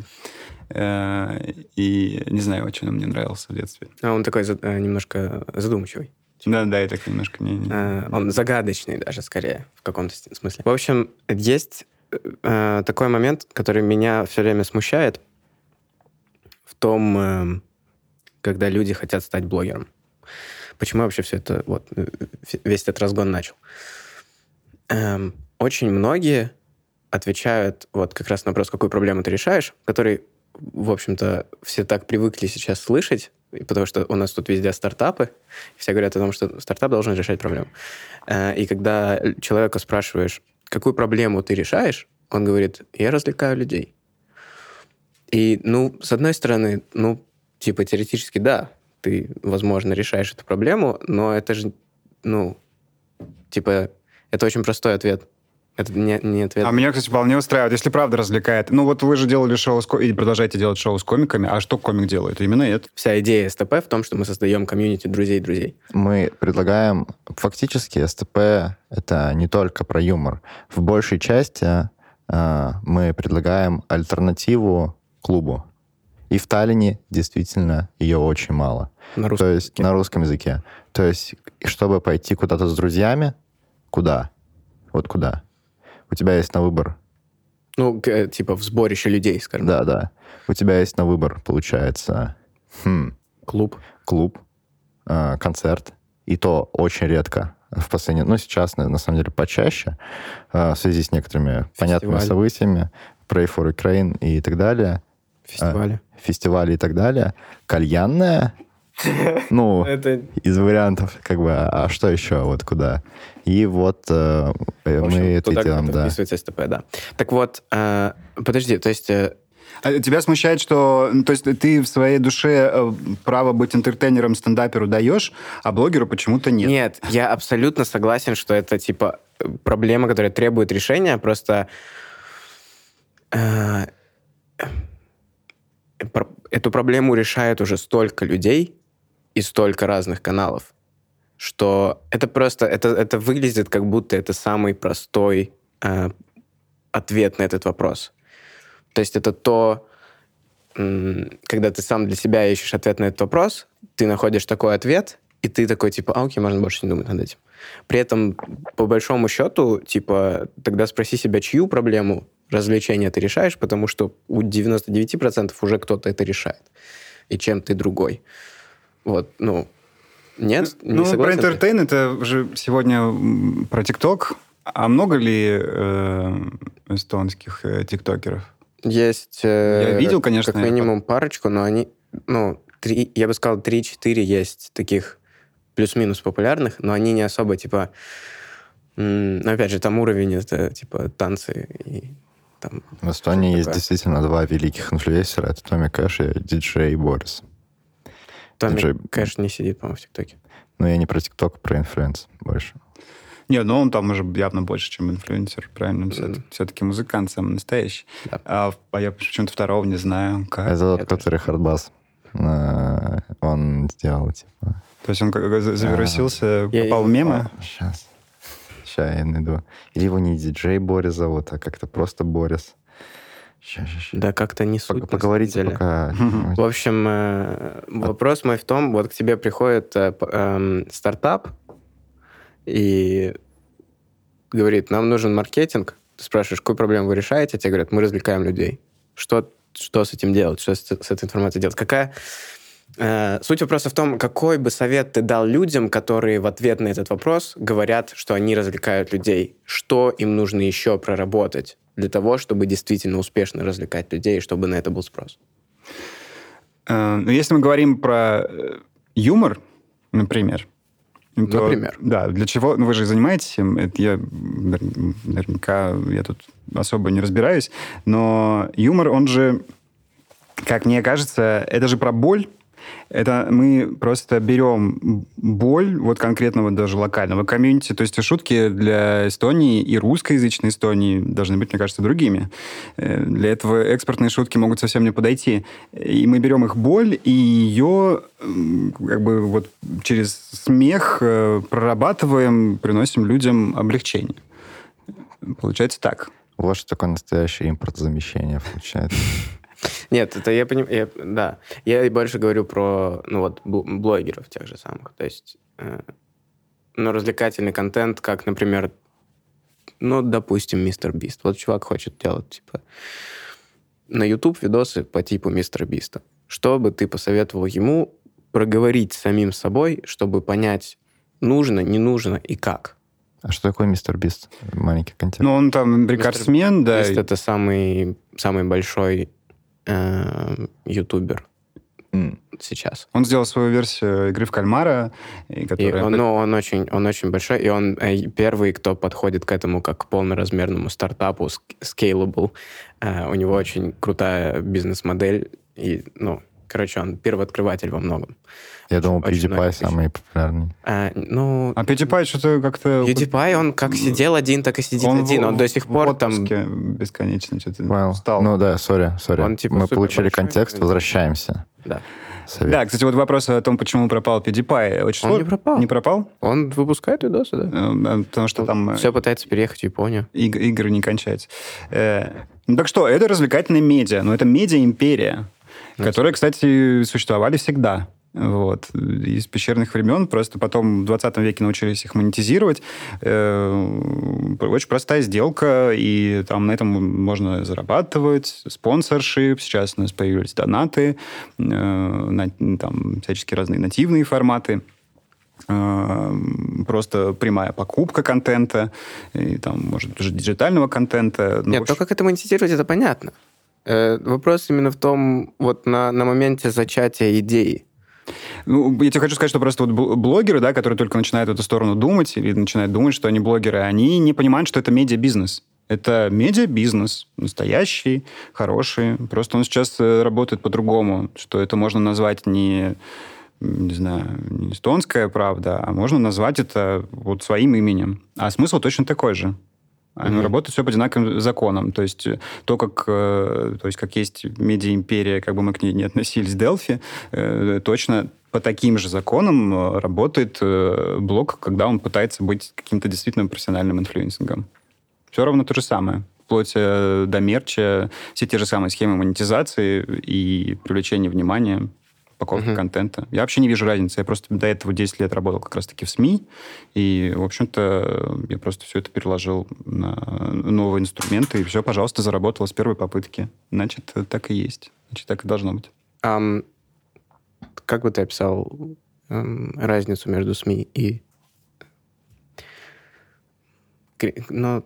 Э, И не знаю, очень он мне нравился в детстве. А он такой э, немножко задумчивый. Да, да, я так немножко не... не- Э, Он загадочный даже, скорее, в каком-то смысле. В общем, есть э, такой момент, который меня все время смущает в том, э, когда люди хотят стать блогером. Почему вообще все это, вот, э, весь этот разгон начал? Эм, Очень многие отвечают вот как раз на вопрос, какую проблему ты решаешь, который, в общем-то, все так привыкли сейчас слышать, и потому что у нас тут везде стартапы, все говорят о том, что стартап должен решать проблему. Э, И когда человека спрашиваешь, какую проблему ты решаешь, он говорит, я развлекаю людей. И, ну, с одной стороны, ну, типа, теоретически, да, ты, возможно, решаешь эту проблему, но это же, ну, типа, это очень простой ответ. Это не, не ответ. А меня, кстати, вполне устраивает, если правда развлекает. Ну вот вы же делали шоу с ко- и продолжаете делать шоу с комиками, а что комик делает? Именно это. Вся идея СТП в том, что мы создаем комьюнити друзей-друзей. Мы предлагаем... Фактически СТП — это не только про юмор. В большей части а, мы предлагаем альтернативу клубу. И в Таллине действительно ее очень мало. На русском То есть языке. на русском языке. То есть, чтобы пойти куда-то с друзьями, куда? Вот куда? У тебя есть на выбор. Ну, э, типа в сборище людей, скажем. Да, да. У тебя есть на выбор, получается, хм, Клуб. клуб, э, концерт. И то очень редко в последнее... Ну, сейчас, на, на самом деле, почаще, э, в связи с некоторыми понятными Фестиваль. событиями, Pray for Ukraine и так далее, Фестивали. фестивали и так далее. Кальянная, ну, Это из вариантов, как бы, а что еще, вот куда? И вот э, общем, мы это делаем, да. СТП, да. Так вот, э, подожди, то есть... э, А тебя смущает, что... ну, То есть ты в своей душе э, право быть интертейнером стендаперу даешь, а блогеру почему-то нет. Нет, я абсолютно согласен, что это, типа, проблема, которая требует решения, просто... э, про- Эту проблему решает уже столько людей и столько разных каналов, что это просто... Это, это выглядит, как будто это самый простой э, ответ на этот вопрос. То есть это то, когда ты сам для себя ищешь ответ на этот вопрос, ты находишь такой ответ, и ты такой, типа, а, окей, можно больше не думать над этим. При этом, по большому счету, типа, тогда спроси себя, чью проблему развлечения ты решаешь, потому что у 99% уже кто-то это решает. И чем ты другой. Вот, ну, нет, не ну, про согласен ты? интертейн это уже сегодня про ТикТок. А много ли э, эстонских э, тиктокеров? Есть... э, Я видел, конечно, Как я минимум парочку, но они... Ну, три, я бы сказал, 3-4 есть таких плюс-минус популярных, но они не особо, типа... м, Ну, опять же, там уровень, это, типа, танцы и там... В Эстонии есть такое. действительно два великих инфлюенсера. Это Томми Кэш и диджей Борис. Томми Диджей- Кэш не сидит, по-моему, в ТикТоке. Но я не про ТикТок, про influence больше. Не, ну он там уже явно больше, чем инфлюенсер, правильно? Мгм. Все-таки музыкант самый настоящий. Да. А, а я почему-то второго не знаю. Как? Это тот, который хардбас. э, Он сделал, типа... То есть он завирусился, Я- попал в мемы? Сейчас. Сейчас я найду. Или его не диджей Борис зовут, а как-то просто Борис. Сейчас, сейчас, Да как-то не суть, Поговорите деле. пока. В общем, э, вопрос мой в том, вот к тебе приходит э, эм, стартап и говорит, нам нужен маркетинг. Ты спрашиваешь, какую проблему вы решаете? Тебе говорят, мы развлекаем людей. Что, что с этим делать? Что с, с этой информацией делать? Какая... Э, Суть вопроса в том, какой бы совет ты дал людям, которые в ответ на этот вопрос говорят, что они развлекают людей. Что им нужно еще проработать для того, чтобы действительно успешно развлекать людей, и чтобы на это был спрос? Э, ну, если мы говорим про э, юмор, например, то- Например. да, для чего? Ну, вы же занимаетесь им. Это я наверняка я тут особо не разбираюсь. Но юмор, он же, как мне кажется, это же про боль. Это мы просто берем боль, вот конкретно вот даже локального комьюнити, то есть шутки для Эстонии и русскоязычной Эстонии должны быть, мне кажется, другими. Э, Для этого экспортные шутки могут совсем не подойти. И мы берем их боль и ее как бы вот через смех э, прорабатываем, приносим людям облегчение. Получается так. Вот что такое настоящее импортозамещение получается. Нет, это я понимаю, да. Я и больше говорю про, ну вот, бл- блогеров тех же самых. То есть, э, ну, развлекательный контент, как, например, ну, допустим, Мистер Бист. Вот чувак хочет делать, типа, на YouTube видосы по типу Мистера Биста. Что бы ты посоветовал ему проговорить самим собой, чтобы понять, нужно, не нужно и как? А что такое мистер Бист? Маленький контекст. Ну, он там рекордсмен, да. Бист — это самый, самый большой ютубер М. сейчас. Он сделал свою версию игры в кальмара, и И которая... он, ну, он очень, он очень большой, и он э, первый, кто подходит к этому как к полноразмерному стартапу, scalable. Э, у него очень крутая бизнес-модель, и, ну, короче, он первооткрыватель во многом. Я думал, очень PewDiePie самый популярный. Э, ну, А PewDiePie что-то как-то... PewDiePie, он как сидел один, так и сидит Он один. в- Он до сих в пор там... бесконечно что-то Понял. стал. Ну да, сори, сори. Он, типа, Мы получили большой, контекст, и- возвращаемся. Да. Совет. Да, кстати, вот вопрос о том, почему пропал PewDiePie. Очень Он сложно. не пропал. Не пропал? Он выпускает видосы, да? Э, Потому что там э, Все пытается переехать в Японию. иг- игры не кончаются. Э, Ну так что, это развлекательная медиа, но это медиа-империя, которая, кстати, существовали всегда. Вот. Из пещерных времен. Просто потом в 20 веке научились их монетизировать. Э, Очень простая сделка, и там на этом можно зарабатывать. Спонсоршип. Сейчас у нас появились донаты, э, там всяческие разные нативные форматы э, просто прямая покупка контента, и там, может, даже диджитального контента. Ну, Нет, общем, то, как это монетизировать, это понятно. Э, вопрос именно в том, вот на, на моменте зачатия идеи. ну, я тебе хочу сказать, что просто вот бл- блогеры, да, которые только начинают в эту сторону думать или начинают думать, что они блогеры, они не понимают, что это медиа-бизнес. Это медиа-бизнес, настоящий, хороший. Просто он сейчас э, работает по-другому, что это можно назвать не, не знаю, не эстонская правда, а можно назвать это вот своим именем. А смысл точно такой же. Оно Мгм. работает все по одинаковым законам. То есть э, то, как, э, то есть, как есть медиа-империя, как бы мы к ней не относились, Delfi, э, точно по таким же законам э, работает э, блог, когда он пытается быть каким-то действительно профессиональным инфлюенсингом. Все равно то же самое. Вплоть э, до мерча, все те же самые схемы монетизации и привлечения внимания, упаковки Мгм. контента. Я вообще не вижу разницы. Я просто до этого 10 лет работал как раз-таки в СМИ, и, в общем-то, я просто все это переложил на новые инструменты, и все, пожалуйста, заработало с первой попытки. Значит, так и есть. Значит, так и должно быть. Ам, как бы ты описал ам, разницу между СМИ и... кре- Ну,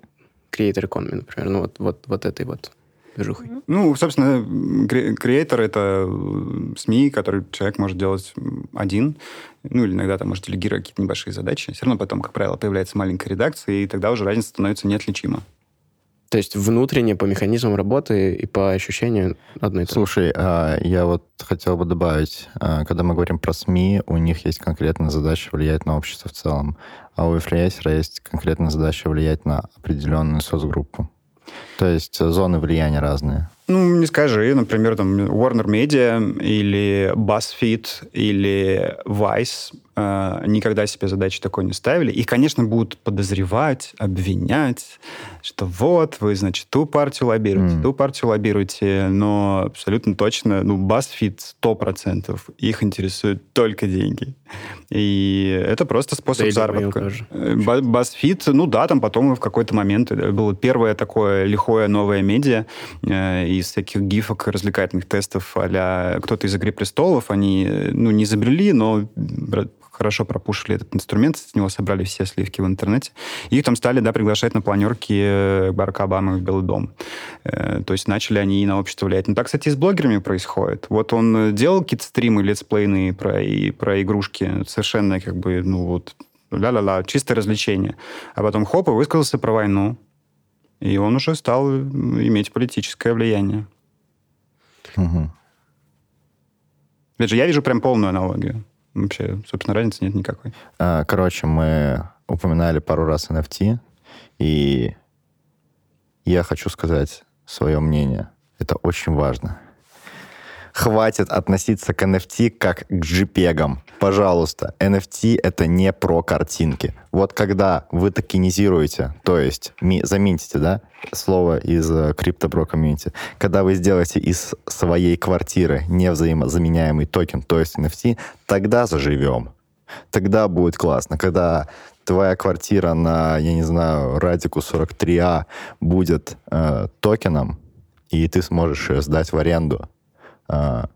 creator economy, например. Ну, вот, вот, вот этой вот движухой. Ну, собственно, кре- креатор — это э, СМИ, который человек может делать один, ну, или иногда там может делегировать какие-то небольшие задачи. Все равно потом, как правило, появляется маленькая редакция, и тогда уже разница становится неотличима. То есть внутренне по механизмам работы и по ощущению одно и то же. Слушай, а, я вот хотел бы добавить, а, когда мы говорим про СМИ, у них есть конкретная задача влиять на общество в целом, а у инфлюенсера есть конкретная задача влиять на определенную соцгруппу. То есть э, зоны влияния разные. Ну, не скажи, например, там Warner Media или BuzzFeed или Vice э, никогда себе задачи такой не ставили. И, конечно, будут подозревать, обвинять, что вот, вы, значит, ту партию лоббируете, mm. ту партию лоббируете, но абсолютно точно, ну, BuzzFeed 100%, их интересуют только деньги. И это просто способ Daily заработка. Э, BuzzFeed, ну да, там потом в какой-то момент было первое такое лихое новое медиа э, из всяких гифок, развлекательных тестов а кто-то из «Игры престолов», они, э, ну, не изобрели, но хорошо пропушили этот инструмент, с него собрали все сливки в интернете. И их там стали, да, приглашать на планерки э, Барака Обамы в Белый дом. Э, то есть начали они на общество влиять. Ну, так, кстати, и с блогерами происходит. Вот он делал какие-то стримы, летсплеи про, и, про игрушки, совершенно как бы, ну, вот, ля-ля-ля, чистое развлечение. А потом хоп, и высказался про войну. И он уже стал иметь политическое влияние. Угу. Опять же, я вижу прям полную аналогию. Вообще, собственно, разницы нет никакой. А, короче, мы упоминали пару раз NFT, и я хочу сказать свое мнение. Это очень важно хватит относиться к NFT как к JPEG. Пожалуйста, NFT — это не про картинки. Вот когда вы токенизируете, то есть заметите, да, слово из криптобро э, комьюнити, когда вы сделаете из своей квартиры невзаимозаменяемый токен, то есть NFT, тогда заживем. Тогда будет классно. Когда твоя квартира на, я не знаю, радику 43А будет э, токеном, и ты сможешь ее сдать в аренду,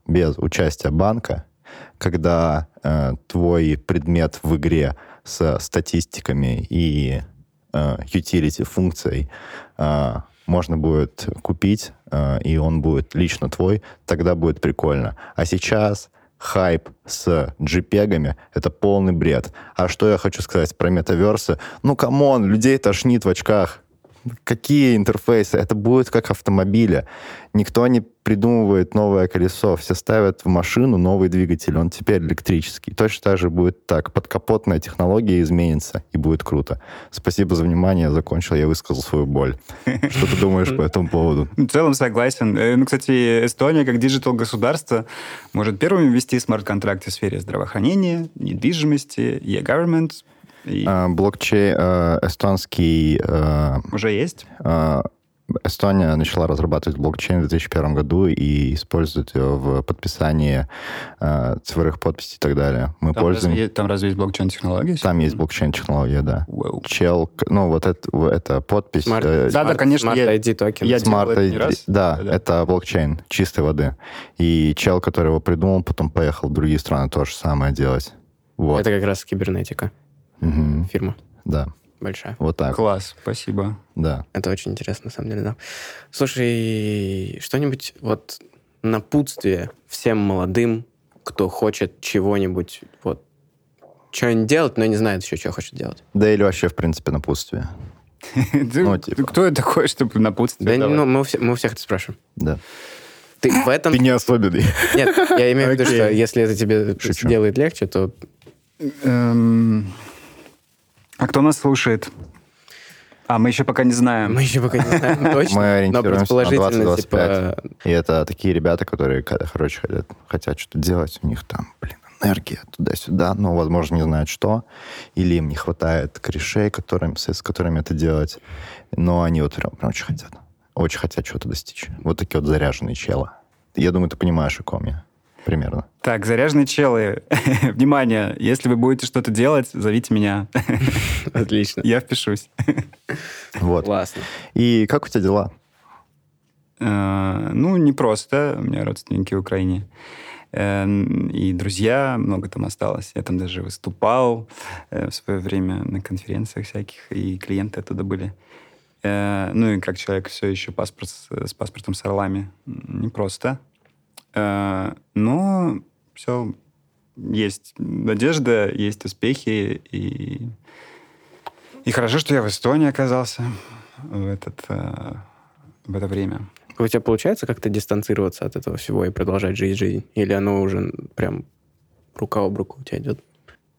без участия банка, когда э, твой предмет в игре с статистиками и э, utility функцией э, можно будет купить, э, и он будет лично твой, тогда будет прикольно. А сейчас хайп с JPEG это полный бред. А что я хочу сказать про метаверсы? Ну, come on, людей тошнит в очках. Какие интерфейсы? Это будет как автомобили. Никто не придумывает новое колесо. Все ставят в машину новый двигатель. Он теперь электрический. Точно так же будет так. Подкапотная технология изменится, и будет круто. Спасибо за внимание. Закончил. Я высказал свою боль. Что ты думаешь по этому поводу? В целом согласен. Э, ну, кстати, Эстония, как диджитал-государство, может первым ввести смарт-контракты в сфере здравоохранения, недвижимости, e-government, и... А, блокчейн э, эстонский... Э, Уже есть? Э, Эстония начала разрабатывать блокчейн в 2001 году и использует ее в подписании э, цифровых подписей и так далее. Мы там, пользуем... разве, там разве есть блокчейн-технология? Там есть блокчейн-технология, да. Wow. Чел, ну вот это, это подпись... Smart, э, да, да, конечно. Smart ID токен. Я Smart ID, раз. Да, да, это блокчейн чистой воды. И чел, который его придумал, потом поехал в другие страны то же самое делать. Вот. Это как раз кибернетика угу. фирма. Да. Большая. Вот так. Класс, спасибо. Да. Это очень интересно, на самом деле, да. Слушай, что-нибудь вот напутствие всем молодым, кто хочет чего-нибудь, вот, что-нибудь делать, но не знает еще, что хочет делать. Да или вообще, в принципе, напутствие. ну, типа. Кто это такой, чтобы напутствие Да, ну, мы, мы у всех это спрашиваем. Да. Ты в этом... Ты не особенный. Нет, я имею в виду, что если это тебе делает легче, то Эм... А кто нас слушает? А, мы еще пока не знаем. Мы еще пока не знаем точно. Мы ориентируемся на 2025. Типа... И это такие ребята, которые, короче, хотят, хотят что-то делать. У них там, блин, энергия туда-сюда, но, возможно, не знают что. Или им не хватает корешей, которым, с которыми это делать. Но они вот прям, прям очень хотят. Очень хотят чего-то достичь. Вот такие вот заряженные челы. Я думаю, ты понимаешь, о ком я примерно. Так, заряженные челы, внимание, если вы будете что-то делать, зовите меня. Отлично. Я впишусь. Вот. Классно. И как у тебя дела? Э, ну, не просто. У меня родственники в Украине. Э, и друзья, много там осталось. Я там даже выступал э, в свое время на конференциях всяких, и клиенты оттуда были. Ну и как человек все еще паспорт, с паспортом с орлами. Непросто. Э, но все, есть надежда, есть успехи, и, и хорошо, что я в Эстонии оказался в, этот, э, в это время. У тебя получается как-то дистанцироваться от этого всего и продолжать жить жизнь? Или оно уже прям рука об руку у тебя идет?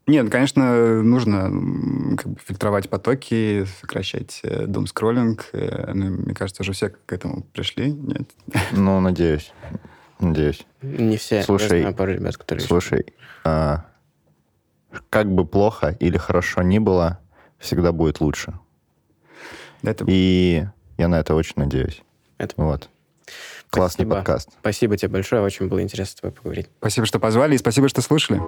Нет, конечно, нужно как бы фильтровать потоки, сокращать э, дом скроллинг. Ну, мне кажется, уже все к этому пришли, нет? Ну, надеюсь. Надеюсь. Не все. Слушай, Я знаю пару ребят, которые... Слушай, а, как бы плохо или хорошо ни было, всегда будет лучше. Это... И я на это очень надеюсь. Это- Вот. Классный Спасибо. подкаст. Спасибо тебе большое, очень было интересно с тобой поговорить. Спасибо, что позвали, и спасибо, что слушали.